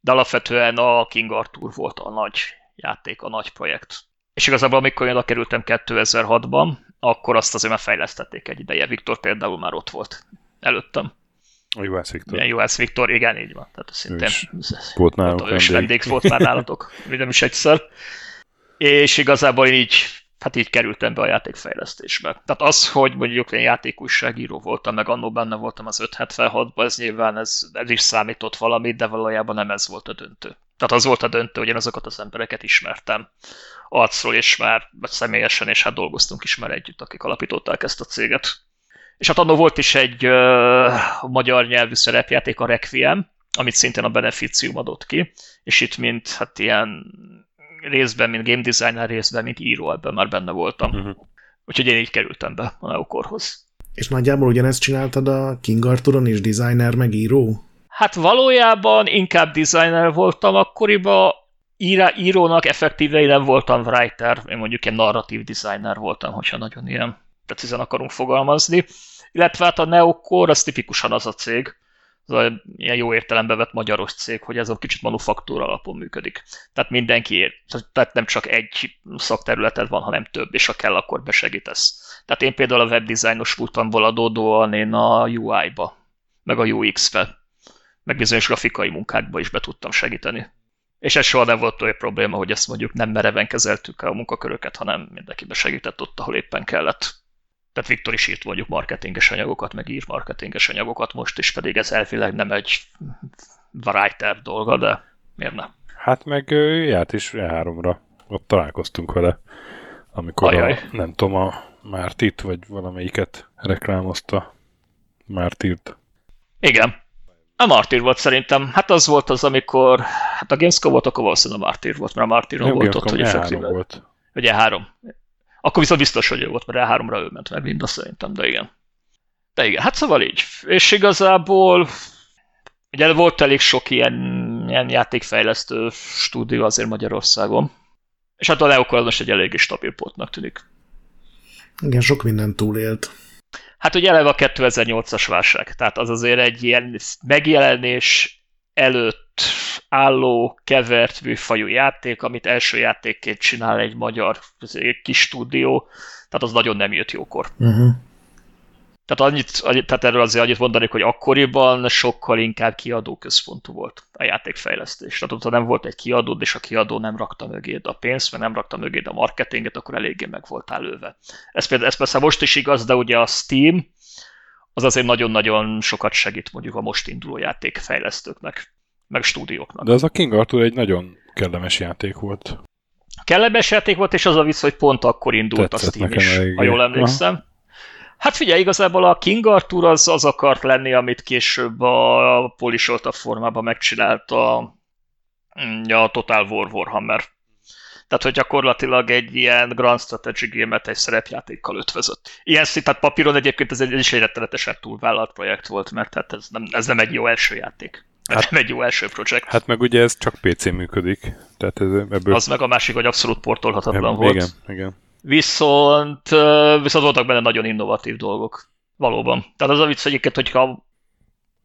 de alapvetően a King Arthur volt a nagy játék, a nagy projekt. És igazából amikor én kerültem 2006-ban, akkor azt azért már fejlesztették egy ideje. Viktor például már ott volt előttem. A Juhász Viktor. Igen, Juhász Viktor, igen, így van. Tehát szintén volt nálunk vendég. vendég volt már nálatok, nem is egyszer. És igazából így hát így kerültem be a játékfejlesztésbe. Tehát az, hogy mondjuk én játékújságíró voltam, meg annó benne voltam az 576-ban, ez nyilván ez, ez is számított valamit, de valójában nem ez volt a döntő. Tehát az volt a döntő, hogy én azokat az embereket ismertem arcról, és már személyesen, és hát dolgoztunk is már együtt, akik alapították ezt a céget. És hát annó volt is egy uh, magyar nyelvű szerepjáték, a Requiem, amit szintén a Beneficium adott ki, és itt mint hát ilyen részben, mint game designer, részben, mint író, ebben már benne voltam. Uh-huh. Úgyhogy én így kerültem be a Neokorhoz. És nagyjából ugyanezt csináltad a King Arthuron is, designer meg író? Hát valójában inkább designer voltam akkoriban, írá, írónak effektíve én nem voltam writer, én mondjuk egy narratív designer voltam, hogyha nagyon ilyen precízen akarunk fogalmazni. Illetve hát a Neocore az tipikusan az a cég, az a ilyen jó értelembe vett magyaros cég, hogy ez a kicsit manufaktúra alapon működik. Tehát mindenki tehát nem csak egy szakterületed van, hanem több, és ha kell, akkor besegítesz. Tehát én például a webdesignos voltamból adódóan én a UI-ba, meg a UX-be, meg bizonyos grafikai munkákba is be tudtam segíteni. És ez soha nem volt olyan probléma, hogy ezt mondjuk nem mereven kezeltük a munkaköröket, hanem mindenki segített ott, ahol éppen kellett. Tehát Viktor is írt mondjuk marketinges anyagokat, meg ír marketinges anyagokat most is, pedig ez elvileg nem egy writer dolga, de miért nem? Hát meg ő járt is E3-ra, ott találkoztunk vele, amikor a, nem tudom, a Mártit, vagy valamelyiket reklámozta Mártírt. Igen. A Martyr volt szerintem. Hát az volt az, amikor hát a Gamescom volt, akkor valószínűleg a Martyr volt, mert a Martyron volt ott, hogy effektíve. Volt. Ugye három. Akkor viszont biztos, hogy ő volt, mert E3-ra ő ment, mert mind szerintem, de igen. De igen, hát szóval így. És igazából ugye volt elég sok ilyen, ilyen játékfejlesztő stúdió azért Magyarországon. És hát a Neokor most egy eléggé stabil portnak tűnik. Igen, sok minden túlélt. Hát ugye eleve a 2008-as válság, tehát az azért egy ilyen megjelenés előtt álló, kevert műfajú játék, amit első játékként csinál egy magyar kis stúdió, tehát az nagyon nem jött jókor. Uh-huh. Tehát, annyit, annyit, tehát erről azért annyit mondanék, hogy akkoriban sokkal inkább kiadó központú volt a játékfejlesztés. Tehát ott nem volt egy kiadó, és a kiadó nem rakta mögéd a pénzt, mert nem rakta mögéd a marketinget, akkor eléggé meg voltál lőve. Ez, ez persze most is igaz, de ugye a Steam az azért nagyon-nagyon sokat segít mondjuk a most induló játékfejlesztőknek, meg stúdióknak. De az a King Arthur egy nagyon kellemes játék volt. Kellemes játék volt, és az a vicc, hogy pont akkor indult Tetszett a Steam is, ha jól emlékszem. Aha. Hát figyelj, igazából a King Arthur az, az akart lenni, amit később a polisolta formában megcsinálta mm, a Total War Warhammer. Tehát, hogy gyakorlatilag egy ilyen Grand Strategy game-et egy szerepjátékkal ötvözött. Ilyen szint, tehát papíron egyébként ez egy, ez is egy rettenetesen túlvállalt projekt volt, mert hát ez nem, ez nem egy jó első játék. Ez hát, nem egy jó első projekt. Hát meg ugye ez csak PC működik. Tehát ez, ebből... Az meg a másik, hogy abszolút portolhatatlan Eb- volt. Igen, igen. Viszont, viszont voltak benne nagyon innovatív dolgok. Valóban. Tehát az a vicc egyébként, hogyha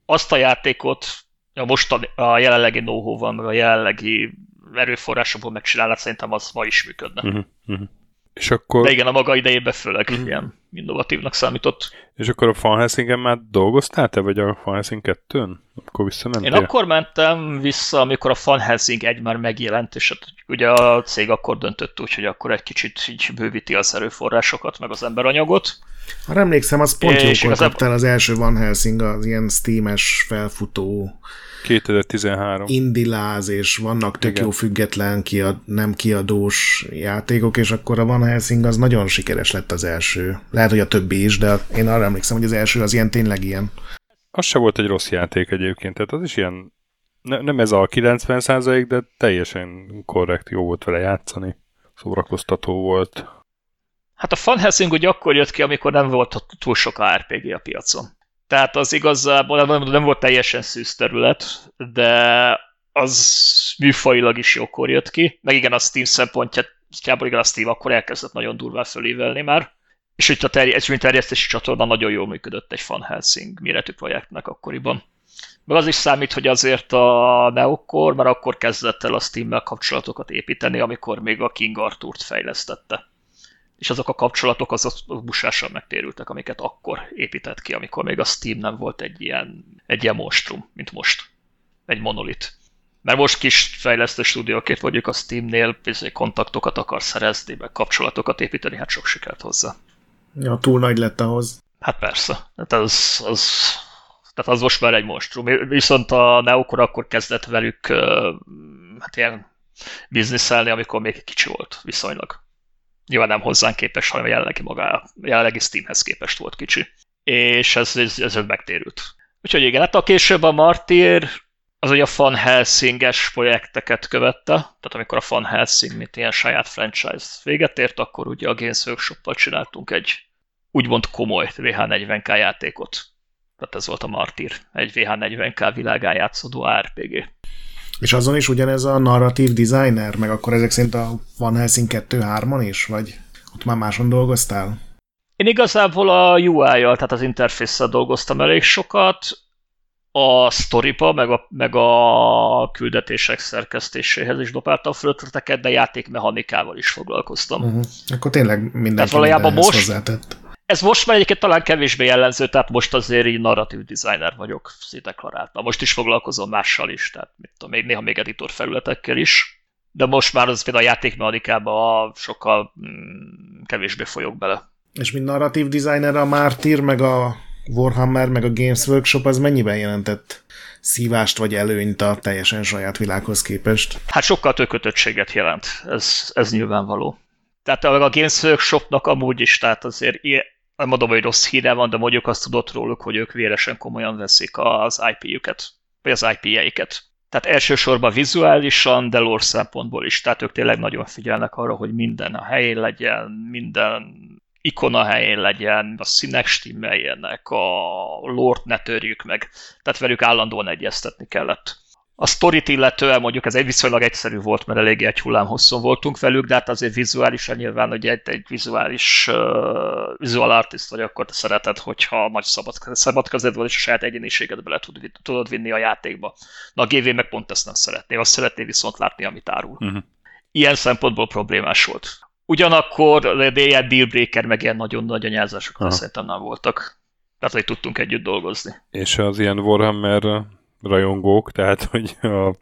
azt a játékot a mostani, a jelenlegi know meg a jelenlegi erőforrásokból megcsinálnád, szerintem az ma is működne. Uh-huh, uh-huh. És akkor... De igen, a maga idejében főleg uh-huh. ilyen innovatívnak számított. És akkor a Van Helsingen már dolgoztál te, vagy a Van Helsing 2-n? Akkor visszamentél? Én akkor mentem vissza, amikor a Van Helsing egy már megjelent, és hát ugye a cég akkor döntött úgy, hogy akkor egy kicsit így bővíti az erőforrásokat, meg az emberanyagot. Ha emlékszem, az pont jókor igazából... kaptál az első Van Helsing, az ilyen Steam-es felfutó 2013. Indiláz, és vannak tök Igen. jó független, kiad, nem kiadós játékok, és akkor a Van Helsing az nagyon sikeres lett az első. Lehet, hogy a többi is, de én arra emlékszem, hogy az első az ilyen tényleg ilyen. Az se volt egy rossz játék egyébként, tehát az is ilyen, ne, nem ez a 90 de teljesen korrekt, jó volt vele játszani. Szórakoztató volt. Hát a Van Helsing úgy akkor jött ki, amikor nem volt túl sok RPG a piacon. Tehát az igazából nem, nem volt teljesen szűz terület, de az műfajilag is jókor jött ki. Meg igen, a Steam szempontjából igen, a Steam akkor elkezdett nagyon durván fölévelni már. És itt a terj- terjesztési csatorna nagyon jól működött egy Fan Helsing méretű projektnek akkoriban. Meg az is számít, hogy azért a Neokor, mert akkor kezdett el a Steam-mel kapcsolatokat építeni, amikor még a King Arthur-t fejlesztette és azok a kapcsolatok azok busással megtérültek, amiket akkor épített ki, amikor még a Steam nem volt egy ilyen, egy ilyen monstrum, mint most. Egy monolit. Mert most kis fejlesztő stúdióként vagyunk a Steamnél, bizony kontaktokat akar szerezni, meg kapcsolatokat építeni, hát sok sikert hozzá. Ja, túl nagy lett ahhoz. Hát persze. Hát az, az, tehát az most már egy monstrum. Viszont a Neokor akkor kezdett velük hát ilyen bizniszelni, amikor még kicsi volt viszonylag. Nyilván nem hozzánk képest, hanem jelenlegi maga, jelenlegi Steamhez képest volt kicsi. És ez, ez, ez megtérült. Úgyhogy igen, hát a később a Martyr az ugye a Fan Helsinges projekteket követte, tehát amikor a Fan Helsing, mint ilyen saját franchise véget ért, akkor ugye a Games workshop csináltunk egy úgymond komoly VH40K játékot. Tehát ez volt a Martyr, egy VH40K világán játszódó RPG. És azon is ugyanez a narratív designer, meg akkor ezek szerint a Van Helsing 2-3-on is, vagy ott már máson dolgoztál? Én igazából a UI-jal, tehát az interfésszel dolgoztam elég sokat, a sztoriba, meg a, meg a küldetések szerkesztéséhez is dobáltam fölötleteket, de játékmechanikával is foglalkoztam. Uh-huh. Akkor tényleg mindenki tehát valójában most, hozzátett. Ez most már egyébként talán kevésbé jellemző, tehát most azért így narratív designer vagyok, szétdeklaráltam. Most is foglalkozom mással is, tehát mit tudom, még néha még editor felületekkel is, de most már az például a játékmechanikába sokkal mm, kevésbé folyok bele. És mint narratív designer a Mártír, meg a Warhammer, meg a Games Workshop az mennyiben jelentett szívást vagy előnyt a teljesen saját világhoz képest? Hát sokkal több kötöttséget jelent, ez, ez nyilvánvaló. Tehát a Games Workshopnak amúgy is, tehát azért mondom, hogy rossz híre van, de mondjuk azt tudott róluk, hogy ők véresen komolyan veszik az IP-jüket, vagy az IP-jeiket. Tehát elsősorban vizuálisan, de lore szempontból is. Tehát ők tényleg nagyon figyelnek arra, hogy minden a helyén legyen, minden ikona helyén legyen, a színek stimmeljenek, a lort ne törjük meg. Tehát velük állandóan egyeztetni kellett. A sztorit illetően mondjuk ez egy viszonylag egyszerű volt, mert eléggé egy hullám hosszon voltunk velük, de hát azért vizuálisan nyilván, hogy egy, egy vizuális uh, visual artist vagy, akkor te szereted, hogyha nagy szabad, szabad kezed van, és a saját egyéniséget bele tud, tudod vinni a játékba. Na a GV meg pont ezt nem szeretné, azt szeretné viszont látni, amit árul. Uh-huh. Ilyen szempontból problémás volt. Ugyanakkor de ilyen dealbreaker, meg ilyen nagyon nagy anyázások szerintem nem voltak. Tehát, hogy tudtunk együtt dolgozni. És az ilyen Warhammer rajongók, tehát, hogy a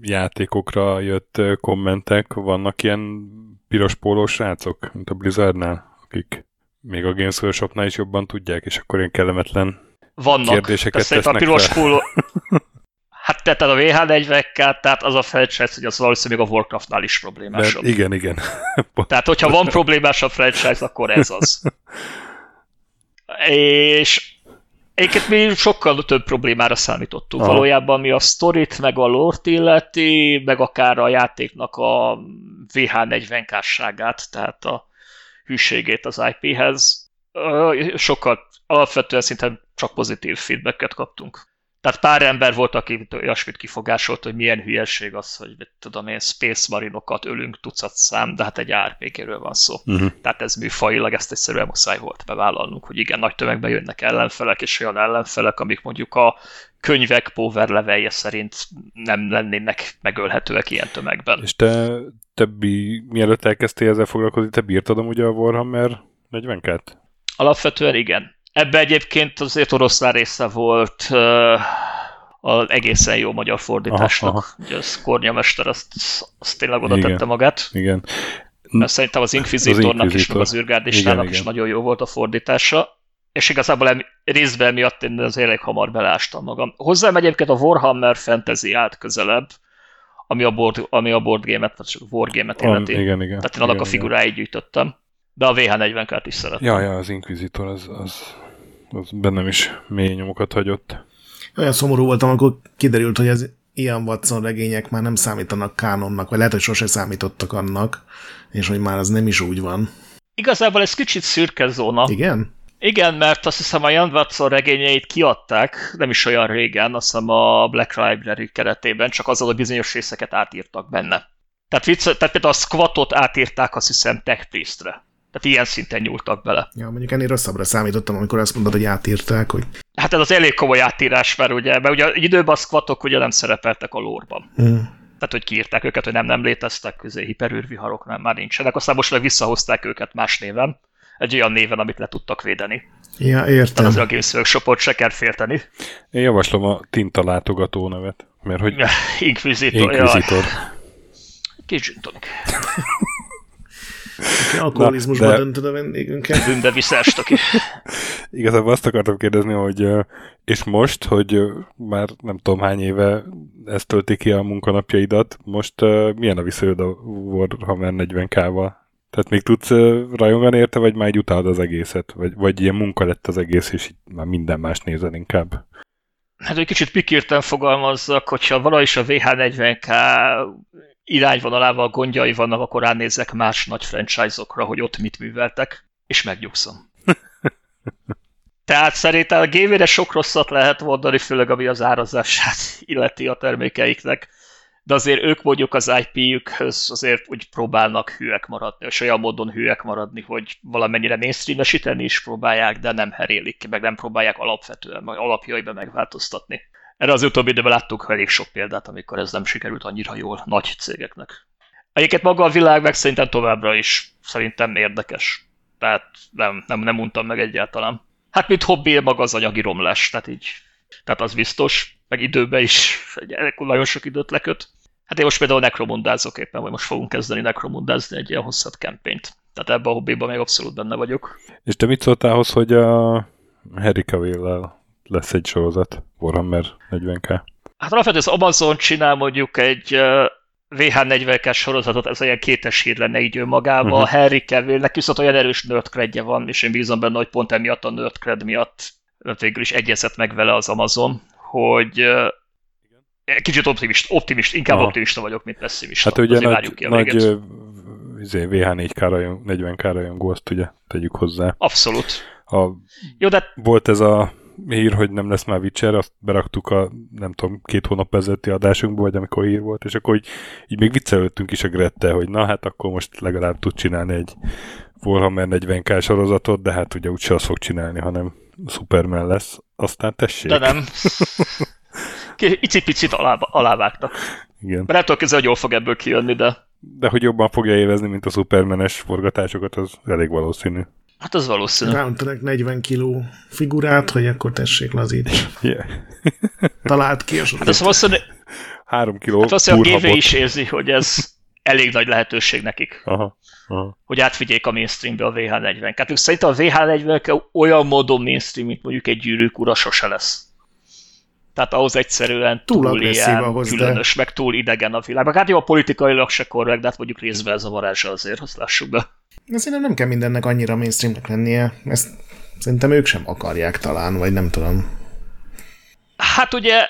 játékokra jött kommentek, vannak ilyen piros pólós srácok, mint a Blizzardnál, akik még a Games Workshopnál is jobban tudják, és akkor ilyen kellemetlen vannak. kérdéseket tesznek a piros póló... Hát tehát a VH40K, tehát az a franchise, hogy az valószínűleg a Warcraftnál is problémásabb. De igen, igen. tehát, hogyha van problémásabb franchise, akkor ez az. És Egyébként mi sokkal több problémára számítottunk. Aha. Valójában mi a sztorit, meg a lort illeti, meg akár a játéknak a VH40-kásságát, tehát a hűségét az IP-hez. Sokkal alapvetően szinte csak pozitív feedbacket kaptunk. Tehát pár ember volt, aki olyasmit kifogásolt, hogy milyen hülyeség az, hogy tudom én, Space Marinokat ölünk tucat szám, de hát egy rpg van szó. Uh-huh. Tehát ez műfajilag ezt egyszerűen muszáj volt bevállalnunk, hogy igen, nagy tömegben jönnek ellenfelek, és olyan ellenfelek, amik mondjuk a könyvek power levelje szerint nem lennének megölhetőek ilyen tömegben. És te, te bi, mielőtt elkezdtél ezzel foglalkozni, te bírtad amúgy a Warhammer 40 Alapvetően igen. Ebbe egyébként azért oroszlán része volt uh, az egészen jó magyar fordításnak. Aha, aha. Ugye az Kornya Mester azt, azt tényleg oda igen, tette magát. Igen. Mert szerintem az Inquisitornak az is, meg az űrgárdistának is nagyon jó volt a fordítása. És igazából em, részben miatt én az elég hamar belástam magam. Hozzám egyébként a Warhammer Fantasy állt közelebb, ami a board, ami a board game-et, vagy csak wargame-et illeti. Igen, igen. Tehát én annak igen, a figuráit gyűjtöttem. De a VH40-kát is szeretem. Ja, ja, az Inquisitor, az, az az bennem is mély nyomokat hagyott. Olyan szomorú voltam, amikor kiderült, hogy az ilyen Watson regények már nem számítanak kánonnak, vagy lehet, hogy sose számítottak annak, és hogy már az nem is úgy van. Igazából ez kicsit szürke zóna. Igen? Igen, mert azt hiszem a Jan Watson regényeit kiadták, nem is olyan régen, azt hiszem a Black Library keretében, csak azzal a bizonyos részeket átírtak benne. Tehát, vicc, tehát például a Squatot átírták azt hiszem Tech Priestre. Tehát ilyen szinten nyúltak bele. Ja, mondjuk ennél rosszabbra számítottam, amikor azt mondod, hogy átírták, hogy... Hát ez az elég komoly átírás, mert ugye, mert ugye időben a squatok ugye nem szerepeltek a lórban. Hmm. Tehát, hogy kiírták őket, hogy nem, nem léteztek, közé hiperűrviharok nem, már nincsenek. Aztán most meg visszahozták őket más néven, egy olyan néven, amit le tudtak védeni. Ja, értem. Tehát az a Games Workshopot se kell félteni. Én javaslom a tinta látogató nevet. Mert hogy Inquisitor. Inquisitor. Kis tonic. Alkoholizmusba de... döntöd a vendégünket. Bűnbe visszást, aki. Igazából azt akartam kérdezni, hogy és most, hogy már nem tudom hány éve ezt tölti ki a munkanapjaidat, most milyen a viszonyod a Warhammer 40k-val? Tehát még tudsz rajongani érte, vagy már így utálod az egészet? Vagy, vagy ilyen munka lett az egész, és már minden más nézel inkább? Hát egy kicsit pikírten fogalmazzak, hogyha valahogy is a VH40K irányvonalával gondjai vannak, akkor ránézek más nagy franchise-okra, hogy ott mit műveltek, és megnyugszom. Tehát szerintem a gv sok rosszat lehet mondani, főleg ami az árazását illeti a termékeiknek, de azért ők mondjuk az IP-jükhöz azért úgy próbálnak hűek maradni, és olyan módon hűek maradni, hogy valamennyire mainstreamesíteni is próbálják, de nem herélik ki, meg nem próbálják alapvetően, meg alapjaiban megváltoztatni. Erre az utóbbi időben láttuk elég sok példát, amikor ez nem sikerült annyira jól nagy cégeknek. Egyébként maga a világ meg szerintem továbbra is szerintem érdekes. Tehát nem, nem, nem mondtam meg egyáltalán. Hát, mint hobbi, maga az anyagi romlás, tehát így, tehát az biztos, meg időben is egy, nagyon sok időt leköt. Hát én most például nekromundázok éppen, vagy most fogunk kezdeni nekromundázni egy ilyen hosszat kempényt. Tehát ebben a hobbiban még abszolút benne vagyok. És te mit szóltál ahhoz, hogy a Harry cavill lesz egy sorozat, Warhammer 40k? Hát alapvetően az Amazon csinál mondjuk egy VH40K sorozatot, ez olyan kétes hír lenne így önmagában. Uh-huh. Harry Cavillnek viszont olyan erős nerdcredje van, és én bízom benne, hogy pont emiatt a nerdcred miatt végül is egyezett meg vele az Amazon, hogy kicsit optimist, optimist inkább Aha. optimista vagyok, mint pessimista. Hát ugye nagy, nagy izé, VH4K rajong, 40K rajongó, azt ugye tegyük hozzá. Abszolút. A, Jó, de... Volt ez a hír, hogy nem lesz már Witcher, azt beraktuk a, nem tudom, két hónap ezelőtti adásunkba, vagy amikor hír volt, és akkor így, így még viccelődtünk is a Grette, hogy na hát akkor most legalább tud csinálni egy Warhammer 40k sorozatot, de hát ugye úgyse azt fog csinálni, hanem Superman lesz. Aztán tessék. De nem. Icipicit alá, alávágtak. Igen. Mert ettől kezdve, hogy jól fog ebből kijönni, de... De hogy jobban fogja érezni, mint a Supermanes forgatásokat, az elég valószínű. Hát az valószínű. Ráöntenek 40 kiló figurát, hogy akkor tessék lazít. Yeah. Talált ki a Hát az valószínű... Három kiló Hát valószínűleg a GV is érzi, hogy ez elég nagy lehetőség nekik. Aha. Aha. Hogy átvigyék a mainstreambe a VH40. Hát szerintem a VH40 olyan módon mainstream, mint mondjuk egy gyűrűk ura sose lesz. Tehát ahhoz egyszerűen túl, túl ilyen ahhoz, különös, de... meg túl idegen a világ. Hát jó, a politikailag se korrekt, de hát mondjuk részben ez a varázsa azért, azt lássuk be. Szerintem nem kell mindennek annyira mainstreamnek lennie. Ezt szerintem ők sem akarják talán, vagy nem tudom. Hát ugye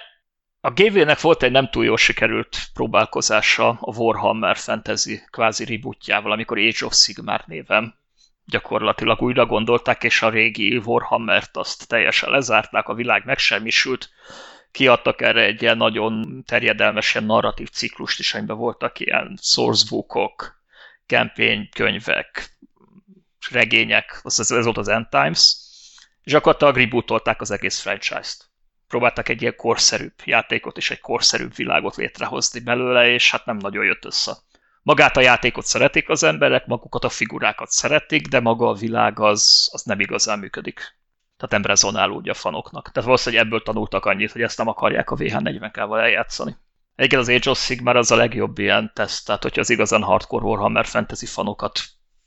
a GV-nek volt egy nem túl jól sikerült próbálkozása a Warhammer Fantasy kvázi rebootjával, amikor Age of Sigmar néven gyakorlatilag újra gondolták, és a régi Warhammert azt teljesen lezárták, a világ megsemmisült, kiadtak erre egy ilyen nagyon terjedelmes ilyen narratív ciklust is, amiben voltak ilyen sourcebookok, könyvek, regények, az, ez volt az End Times, és akkor rebootolták az egész franchise-t. Próbáltak egy ilyen korszerűbb játékot és egy korszerűbb világot létrehozni belőle, és hát nem nagyon jött össze. Magát a játékot szeretik az emberek, magukat a figurákat szeretik, de maga a világ az, az nem igazán működik. Tehát nem rezonál úgy a fanoknak. Tehát valószínűleg ebből tanultak annyit, hogy ezt nem akarják a VH40-kával eljátszani. Egyébként az Age of Sigmar az a legjobb ilyen teszt, tehát hogyha az igazán hardcore Warhammer fantasy fanokat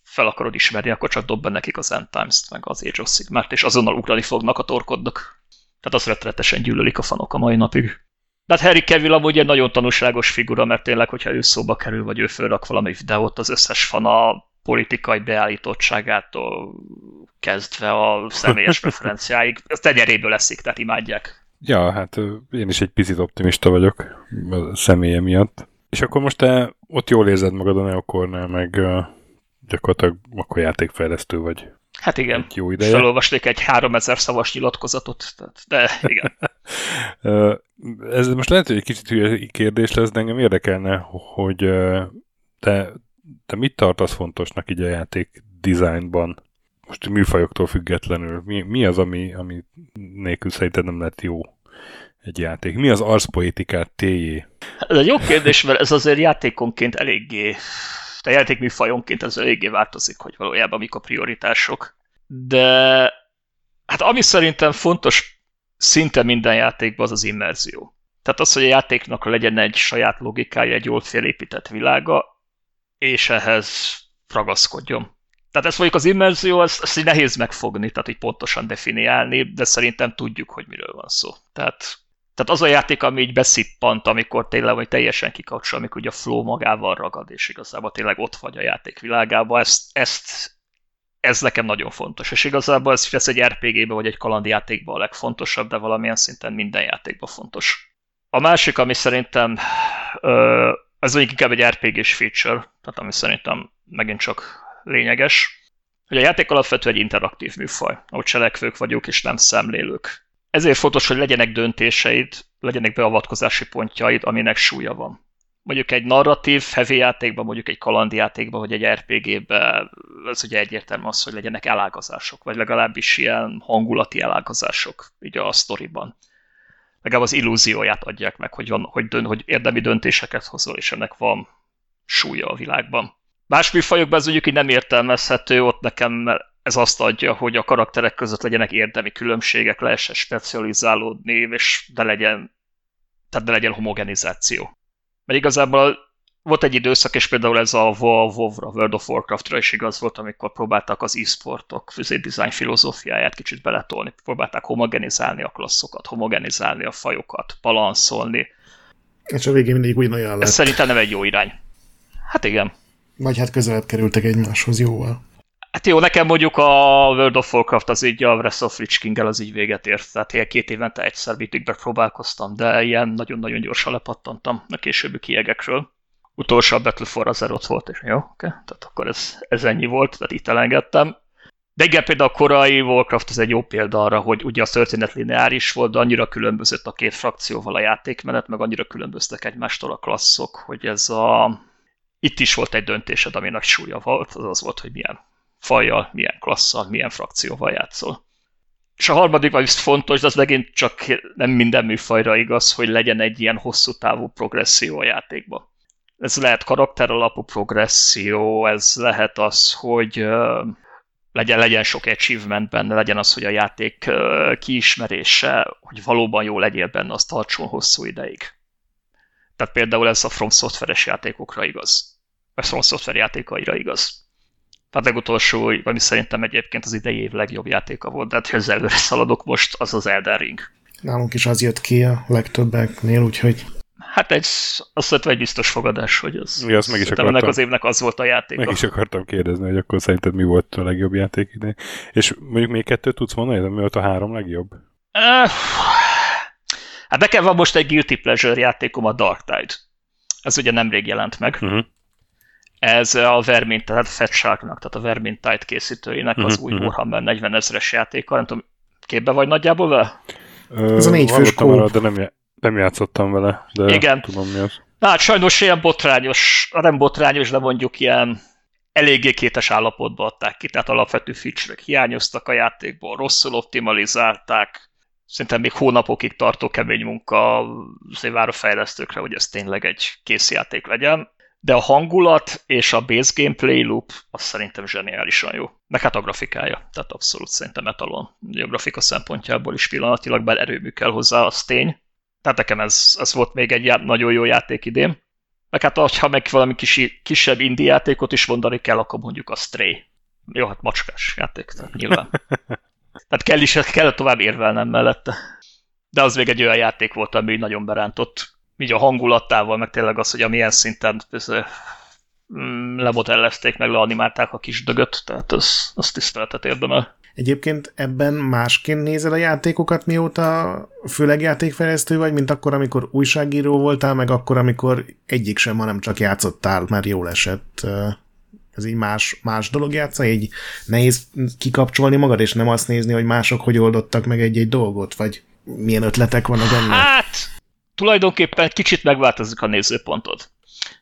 fel akarod ismerni, akkor csak dob be nekik az End Times-t, meg az Age of Sigmar-t, és azonnal ugrani fognak a torkodnak. Tehát azt rettenetesen gyűlölik a fanok a mai napig. De hát Harry Cavill amúgy egy nagyon tanúságos figura, mert tényleg, hogyha ő szóba kerül, vagy ő fölrak valami videót, az összes fan a politikai beállítottságától kezdve a személyes preferenciáig, az tenyeréből leszik, tehát imádják. Ja, hát én is egy picit optimista vagyok a személye miatt. És akkor most te ott jól érzed magad a Neokornál, meg gyakorlatilag akkor játékfejlesztő vagy. Hát igen, egy jó ideje. felolvasnék egy 3000 szavas nyilatkozatot, tehát, de igen. Ez most lehet, hogy egy kicsit hülye kérdés lesz, de engem érdekelne, hogy te, te mit tartasz fontosnak így a játék designban? most műfajoktól függetlenül, mi, mi az, ami, ami nélkül szerinted nem lett jó egy játék? Mi az arszpoetikát téjé? Ez egy jó kérdés, mert ez azért játékonként eléggé, a játékműfajonként ez eléggé változik, hogy valójában mik a prioritások. De hát ami szerintem fontos szinte minden játékban az az immerzió. Tehát az, hogy a játéknak legyen egy saját logikája, egy jól felépített világa, és ehhez ragaszkodjon. Tehát ezt mondjuk az immerzió, ezt, ezt így nehéz megfogni, tehát így pontosan definiálni, de szerintem tudjuk, hogy miről van szó. Tehát, tehát az a játék, ami így beszippant, amikor tényleg vagy teljesen kikapcsol, amikor ugye a flow magával ragad, és igazából tényleg ott vagy a játék világában, ezt, ezt ez nekem nagyon fontos. És igazából ez, ez egy RPG-be vagy egy kalandjátékban a legfontosabb, de valamilyen szinten minden játékban fontos. A másik, ami szerintem ez mondjuk inkább egy RPG-s feature, tehát ami szerintem megint csak lényeges, hogy a játék alapvetően egy interaktív műfaj, ahol cselekvők vagyunk és nem szemlélők. Ezért fontos, hogy legyenek döntéseid, legyenek beavatkozási pontjaid, aminek súlya van. Mondjuk egy narratív, heavy játékban, mondjuk egy kalandjátékban, vagy egy RPG-ben, ez ugye egyértelmű az, hogy legyenek elágazások, vagy legalábbis ilyen hangulati elágazások, így a sztoriban legalább az illúzióját adják meg, hogy, van, hogy, dön, hogy érdemi döntéseket hozol, és ennek van súlya a világban. Más műfajokban ez mondjuk így nem értelmezhető, ott nekem ez azt adja, hogy a karakterek között legyenek érdemi különbségek, lehessen specializálódni, és de legyen, tehát de legyen homogenizáció. Mert igazából volt egy időszak, és például ez a WoW-ra, World of Warcraft-ra is igaz volt, amikor próbáltak az e-sportok design filozófiáját kicsit beletolni, próbálták homogenizálni a klasszokat, homogenizálni a fajokat, balanszolni. És a végén mindig ugyanolyan lett. Ez szerintem nem egy jó irány. Hát igen. Vagy hát közelebb kerültek egymáshoz jóval. Hát jó, nekem mondjuk a World of Warcraft az így a Wrath of Lich king az így véget ért, tehát ilyen két évente egyszer bitikbe próbálkoztam, de ilyen nagyon-nagyon gyorsan lepattantam a későbbi kiegekről. Utolsó a Battle for Azeroth volt, és jó, oké, tehát akkor ez, ez ennyi volt, tehát itt elengedtem. De igen, például a korai Warcraft az egy jó példa arra, hogy ugye a történet lineáris volt, de annyira különbözött a két frakcióval a játékmenet, meg annyira különböztek egymástól a klasszok, hogy ez a... Itt is volt egy döntésed, ami nagy súlya volt, az az volt, hogy milyen fajjal, milyen klasszal, milyen frakcióval játszol. És a harmadik, ami fontos, de az megint csak nem minden műfajra igaz, hogy legyen egy ilyen hosszú távú progresszió a játékban ez lehet karakter alapú progresszió, ez lehet az, hogy legyen, legyen sok achievement benne, legyen az, hogy a játék kiismerése, hogy valóban jó legyél benne, az tartson hosszú ideig. Tehát például ez a From Software-es játékokra igaz. Vagy From Software játékaira igaz. Tehát legutolsó, ami szerintem egyébként az idei év legjobb játéka volt, de hát ha előre szaladok most, az az Elden Ring. Nálunk is az jött ki a legtöbbeknél, úgyhogy Hát egy, azt mondta, egy biztos fogadás, hogy az, ja, azt meg is akartam, ennek az évnek az volt a játék. Meg is akartam kérdezni, hogy akkor szerinted mi volt a legjobb játék ide. És mondjuk még kettőt tudsz mondani, de mi volt a három legjobb? Uh, hát nekem van most egy Guilty Pleasure játékom, a Dark Tide. Ez ugye nemrég jelent meg. Uh-huh. Ez a Vermin, tehát Fat Sharknak, tehát a Vermin Tide készítőinek az új uh-huh. Warhammer 40 ezeres játéka. Nem tudom, képbe vagy nagyjából vele? Ez a négy fős de nem, nem játszottam vele, de Igen. tudom mi az. Na, hát sajnos ilyen botrányos, nem botrányos, de mondjuk ilyen eléggé kétes állapotba adták ki, tehát alapvető feature hiányoztak a játékból, rosszul optimalizálták, szerintem még hónapokig tartó kemény munka azért vár a fejlesztőkre, hogy ez tényleg egy kész játék legyen, de a hangulat és a base gameplay loop az szerintem zseniálisan jó. Meg hát a grafikája, tehát abszolút szerintem etalon. A grafika szempontjából is pillanatilag, bár erőmű kell hozzá, az tény. Tehát nekem ez, ez volt még egy nagyon jó játék idén. Meg hát, ha meg valami kis, kisebb indie játékot is mondani kell, akkor mondjuk a Stray. Jó, hát macskás játék, tehát nyilván. tehát kell is, kell tovább érvelnem mellette. De az még egy olyan játék volt, ami nagyon berántott. Így a hangulatával, meg tényleg az, hogy a milyen szinten mm, lemodellezték, meg leanimálták a kis dögöt, tehát az, az tiszteletet érdemel. Egyébként ebben másként nézel a játékokat, mióta főleg játékfejlesztő vagy, mint akkor, amikor újságíró voltál, meg akkor, amikor egyik sem, hanem csak játszottál, mert jól esett. Ez így más, más dolog játsza, így nehéz kikapcsolni magad, és nem azt nézni, hogy mások hogy oldottak meg egy-egy dolgot, vagy milyen ötletek vannak benne? Hát, tulajdonképpen kicsit megváltozik a nézőpontod.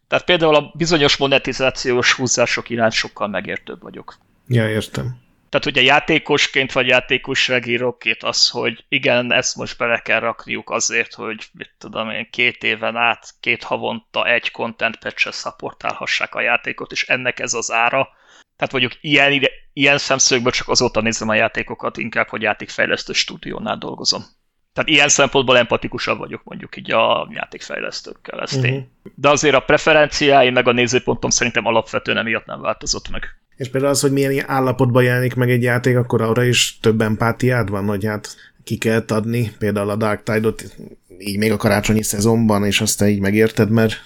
Tehát például a bizonyos monetizációs húzások iránt sokkal megértőbb vagyok. Ja, értem. Tehát ugye játékosként vagy játékosságíróként az, hogy igen, ezt most bele kell rakniuk azért, hogy mit tudom én, két éven át, két havonta egy content patch szapportálhassák a játékot, és ennek ez az ára. Tehát mondjuk ilyen, ilyen szemszögből csak azóta nézem a játékokat, inkább, hogy játékfejlesztő stúdiónál dolgozom. Tehát ilyen szempontból empatikusabb vagyok mondjuk így a játékfejlesztőkkel, ezt uh-huh. De azért a preferenciái meg a nézőpontom szerintem alapvetően emiatt nem változott meg. És például az, hogy milyen állapotban jelenik meg egy játék, akkor arra is több empátiád van, hogy hát ki kell adni, például a Dark Tide-ot így még a karácsonyi szezonban, és azt te így megérted, mert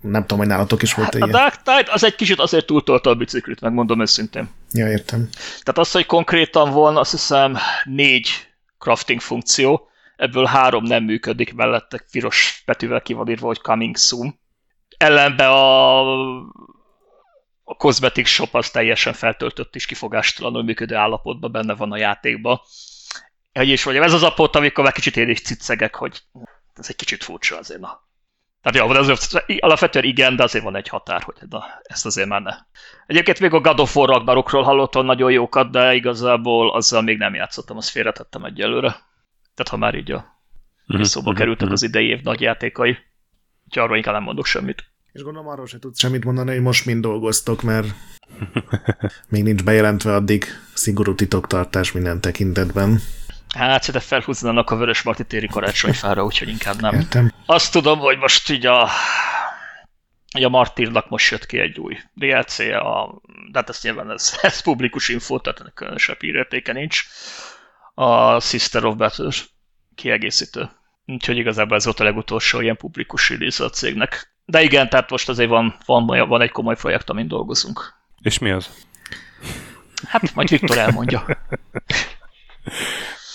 nem tudom, hogy nálatok is volt hát ilyen. A Dark Tide az egy kicsit azért túltolta a biciklit, megmondom őszintén. Ja, értem. Tehát az, hogy konkrétan volna, azt hiszem négy crafting funkció, ebből három nem működik, mellette piros betűvel ki van írva, hogy coming soon. Ellenbe a, a cosmetic shop az teljesen feltöltött és kifogástalanul működő állapotban benne van a játékban. Hogy is mondjam, ez az a pont, amikor már kicsit én is cicegek, hogy ez egy kicsit furcsa azért. Na. Tehát jó, de azért, alapvetően igen, de azért van egy határ, hogy na, ezt azért már ne. Egyébként még a God of War hallottam nagyon jókat, de igazából azzal még nem játszottam, azt félretettem egyelőre. Tehát ha már így a mm-hmm. szóba mhm, kerültek mhm. az idei év nagy játékai, úgyhogy arról inkább nem mondok semmit. És gondolom arról se tudsz semmit mondani, hogy most mind dolgoztok, mert még nincs bejelentve addig szigorú titoktartás minden tekintetben. Hát szerintem felhúznának a Vörös Marti téri karácsonyfára, úgyhogy inkább nem. Értem. Azt tudom, hogy most így a, így a Martírnak most jött ki egy új DLC, a, de hát ezt nyilván ez, ez publikus info, tehát ennek különösebb hírértéke nincs. A Sister of Battle kiegészítő. Úgyhogy igazából ez volt a legutolsó ilyen publikus release a cégnek. De igen, tehát most azért van, van, van egy komoly projekt, amin dolgozunk. És mi az? Hát majd Viktor elmondja.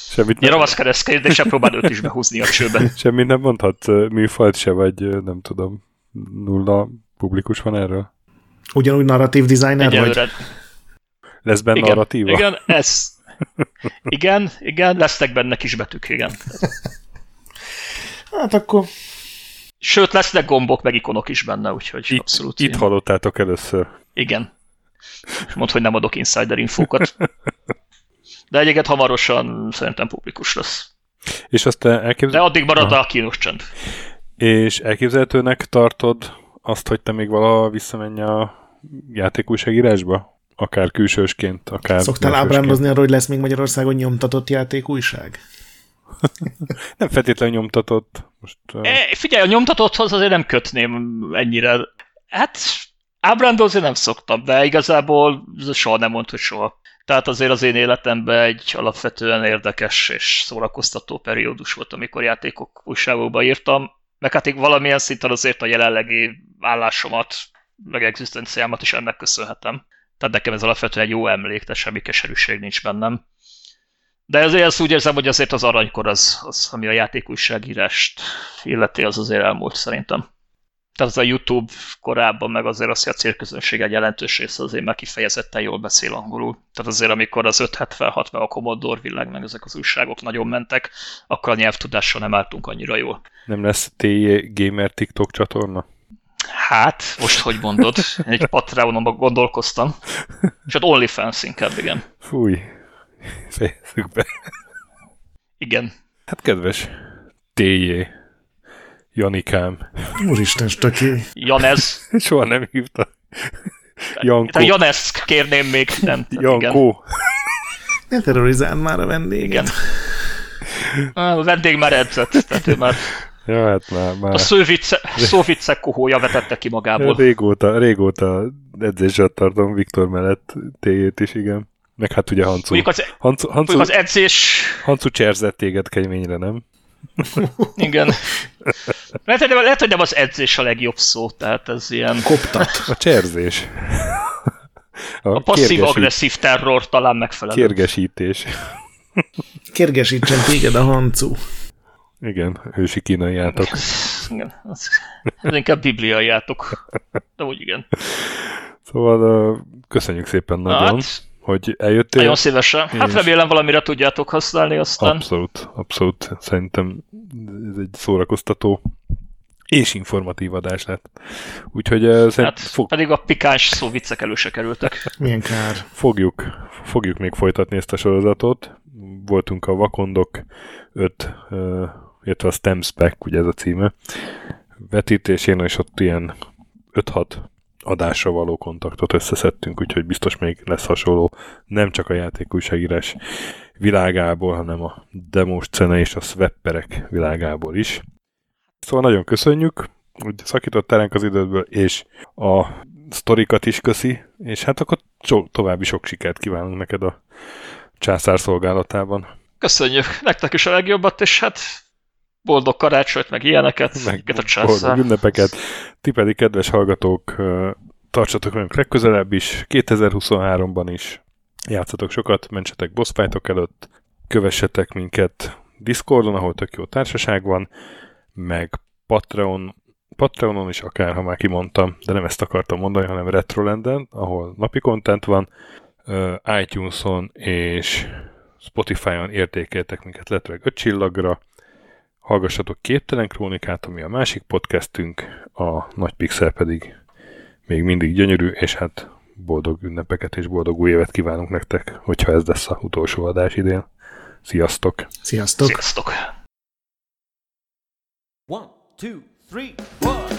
Semmit nem... ravasz keresztkedéssel próbál őt is behúzni a csőbe. Semmit nem mondhat műfajt se, vagy nem tudom, nulla publikus van erről? Ugyanúgy narratív designer Egyelőre. vagy? Lesz benne igen, narratíva? Igen, ez. Igen, igen, lesznek benne kis betűk, igen. Hát akkor... Sőt, lesznek gombok, meg ikonok is benne, úgyhogy itt, abszolút. Itt hallottátok először. Igen. Mondd, hogy nem adok insider infókat. De egyébként hamarosan szerintem publikus lesz. És azt elképzel... De addig marad Aha. a kínos csend. És elképzelhetőnek tartod azt, hogy te még valaha visszamenj a játékújságírásba? Akár külsősként, akár... Szoktál ábrándozni arra, hogy lesz még Magyarországon nyomtatott játékújság? nem feltétlenül nyomtatott. Most, uh... e, figyelj, a nyomtatotthoz azért nem kötném ennyire. Hát ábrándozni nem szoktam, de igazából soha nem mondta, hogy soha. Tehát azért az én életemben egy alapvetően érdekes és szórakoztató periódus volt, amikor játékok újságokba írtam, meg hát valamilyen szinten azért a jelenlegi állásomat, meg egzisztenciámat is ennek köszönhetem. Tehát nekem ez alapvetően jó emlék, de semmi keserűség nincs bennem. De azért ezt úgy érzem, hogy azért az aranykor az, az ami a játékújságírást illeti, az azért elmúlt szerintem tehát az a YouTube korábban meg azért azt, hogy a célközönség egy jelentős része azért már kifejezetten jól beszél angolul. Tehát azért, amikor az 576 meg a Commodore világ meg ezek az újságok nagyon mentek, akkor a nyelvtudással nem álltunk annyira jól. Nem lesz TJ Gamer TikTok csatorna? Hát, most hogy mondod? Egy Patreonomban gondolkoztam. És ott OnlyFans inkább, igen. Fúj, fejezzük be. Igen. Hát kedves TJ, Janikám. Úristen, stöki. Janez. Soha nem hívta. Jankó. Janez kérném még. Nem, Jankó. Ne terrorizál már a vendéget. Igen. A vendég már edzett, tehát ő már... Ja, hát már, már. A szóvicek kohója vetette ki magából. Régóta, régóta edzéssel tartom Viktor mellett téjét is, igen. Meg hát ugye Hancu. Mondjuk az, Hancu, Hancu, az edzés... Hancu cserzett téged keményre, nem? Igen. Lehet, hogy, lehet, hogy nem az edzés a legjobb szó, tehát ez ilyen... Koptat. A cserzés. A, a passzív-agresszív terror talán megfelelő. Kérgesítés. Kérgesítsen téged a hancu. Igen, ősi kínai játok. Igen, az, ez inkább bibliai játok. De úgy igen. Szóval köszönjük szépen nagyon. Hát, hogy eljöttél. Nagyon szívesen. Hát és... remélem valamire tudjátok használni aztán. Abszolút, abszolút. Szerintem ez egy szórakoztató és informatív adás lett. Úgyhogy uh, hát, fog... pedig a pikáns szó viccek előse kerültek. Milyen kár. Fogjuk, fogjuk még folytatni ezt a sorozatot. Voltunk a Vakondok 5, uh, illetve a Stems Back, ugye ez a címe, vetítésén, és ott ilyen 5-6 adásra való kontaktot összeszedtünk, úgyhogy biztos még lesz hasonló, nem csak a játékújságírás világából, hanem a demos scene és a swapperek világából is. Szóval nagyon köszönjük, hogy szakítottál ránk az idődből, és a sztorikat is köszi, és hát akkor so, további sok sikert kívánunk neked a császár szolgálatában. Köszönjük, nektek is a legjobbat, és hát boldog karácsonyt, meg ilyeneket, Meg a császár. boldog ünnepeket. Ti pedig, kedves hallgatók, tartsatok velünk legközelebb is, 2023-ban is. Játszatok sokat, mentsetek boss előtt, kövessetek minket Discordon, ahol tök jó társaság van, meg Patreon, Patreonon is akár, ha már kimondtam, de nem ezt akartam mondani, hanem Retrolanden, ahol napi content van, iTunes-on és Spotify-on értékeltek minket lehetőleg 5 csillagra, hallgassatok Képtelen Krónikát, ami a másik podcastünk, a Nagy Pixel pedig még mindig gyönyörű, és hát boldog ünnepeket és boldog új évet kívánunk nektek, hogyha ez lesz a utolsó adás idén. Sziasztok! Sziasztok! Sziasztok! One, two, three, one.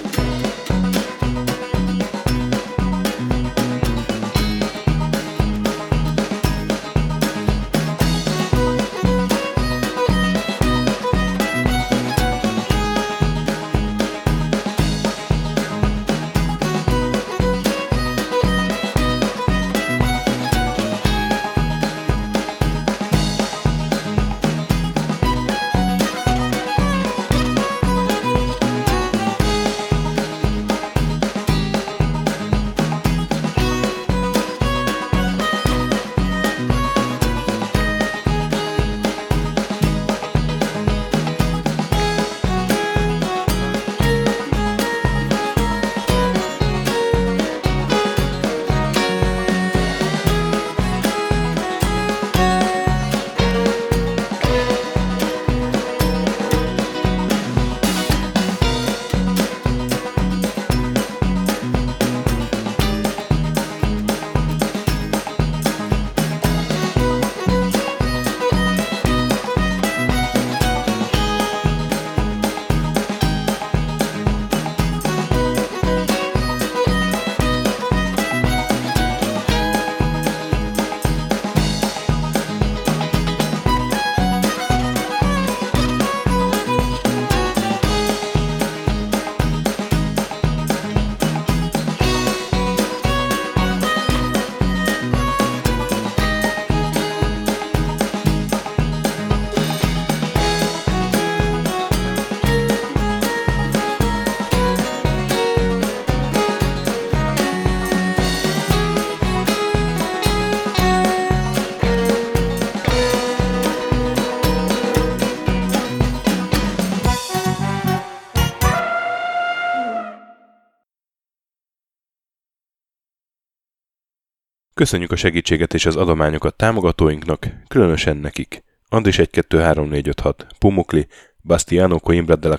Köszönjük a segítséget és az adományokat támogatóinknak, különösen nekik. Andris 1 2 3 4 5 6, Pumukli, Bastiano Coimbra de la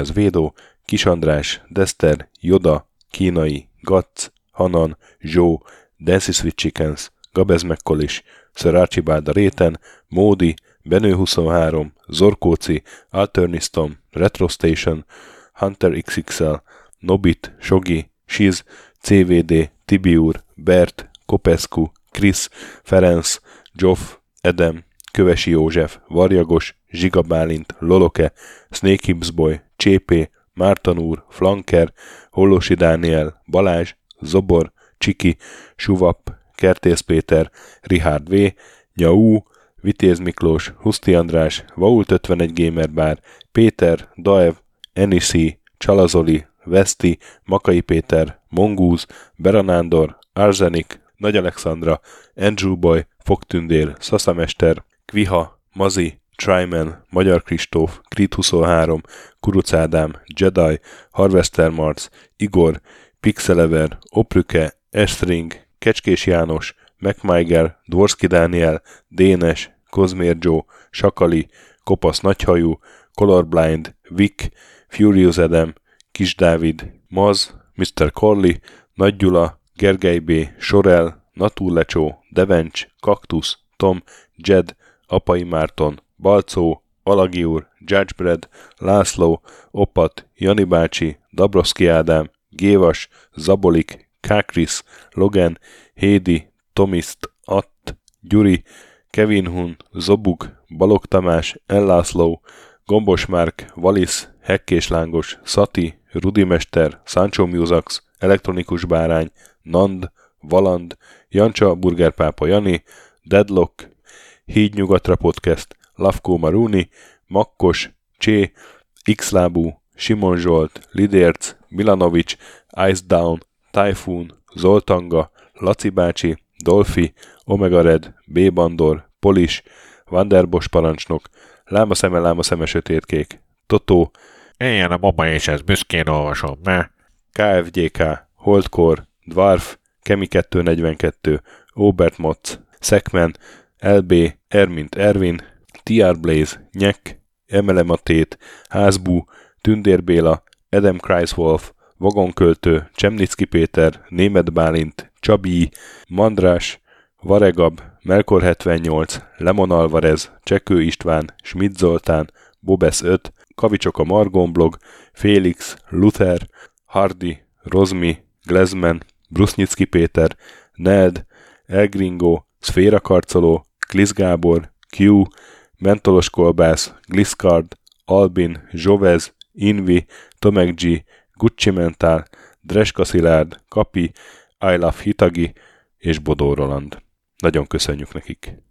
az Védó, Kis András, Dester, Joda, Kínai, Gatz, Hanan, Zsó, Dancy Sweet Chickens, Gabez Mekkolis, Sir Archibald a Réten, Módi, Benő 23, Zorkóci, Alternistom, Retro Station, Hunter XXL, Nobit, Sogi, Shiz, CVD, Tibiur, Bert, Kopescu, Krisz, Ferenc, Zsoff, Edem, Kövesi József, Varjagos, Zsiga Bálint, Loloke, Snake Hips Boy, Csépé, Márton úr, Flanker, Hollosi Dániel, Balázs, Zobor, Csiki, Suvap, Kertész Péter, Richard V, Nyau, Vitéz Miklós, Huszti András, Vault 51 Gamer Bar, Péter, Daev, Enisi, Csalazoli, Veszti, Makai Péter, Mongúz, Beranándor, Arzenik, nagy Alexandra, Andrew Boy, Fogtündér, Szaszamester, Kviha, Mazi, Tryman, Magyar Kristóf, Krit 23, Kuruc Ádám, Jedi, Harvester Marc, Igor, Pixelever, Oprüke, Estring, Kecskés János, MacMiger, Dvorski Dániel, Dénes, Kozmér Joe, Sakali, Kopasz Nagyhajú, Colorblind, Vic, Furious Adam, Kis Dávid, Maz, Mr. Corley, Nagy Gyula, Gergely B., Sorel, Natúrlecsó, Devencs, Kaktusz, Tom, Jed, Apai Márton, Balcó, Alagi úr, Judgebred, László, Opat, Jani bácsi, Dabroszki Ádám, Gévas, Zabolik, Kákris, Logan, Hédi, Tomiszt, Att, Gyuri, Kevin Hun, Zobug, Balog Tamás, Ellászló, Gombos Márk, Valisz, Hekkés Lángos, Szati, Rudimester, Sancho Musax, Elektronikus Bárány, Nand, Valand, Jancsa, Burgerpápa Jani, Deadlock, Híd Nyugatra Podcast, Lavkó Maruni, Makkos, Csé, Xlábú, Simon Zsolt, Lidérc, Milanovic, Ice Down, Typhoon, Zoltanga, Laci bácsi, Dolfi, Omega Red, B. Bandor, Polis, Vanderbos parancsnok, Láma szeme, láma szeme sötétkék, Totó, Éljen a mama és ez büszkén olvasom, ne? KFGK, Holdkor, Dwarf, Kemi 242, Obert Motz, Szekmen, LB, Ermint Ervin, TR Blaze, Nyek, Emelematét, Házbú, Tündér Béla, Adam Kreiswolf, Vagonköltő, Csemnicki Péter, Német Bálint, Csabi, Mandrás, Varegab, Melkor 78, Lemon Alvarez, Csekő István, Schmidt Zoltán, Bobesz 5, Kavicsok a Margon blog, Félix, Luther, Hardy, Rozmi, Glezman, Brusnicki Péter, Ned, Elgringo, Szféra Karcoló, Klisz Gábor, Q, Mentolos Kolbász, Gliscard, Albin, Zsovez, Invi, Tomek G, Gucci Mentál, Dreska Szilárd, Kapi, I Love Hitagi és Bodó Roland. Nagyon köszönjük nekik!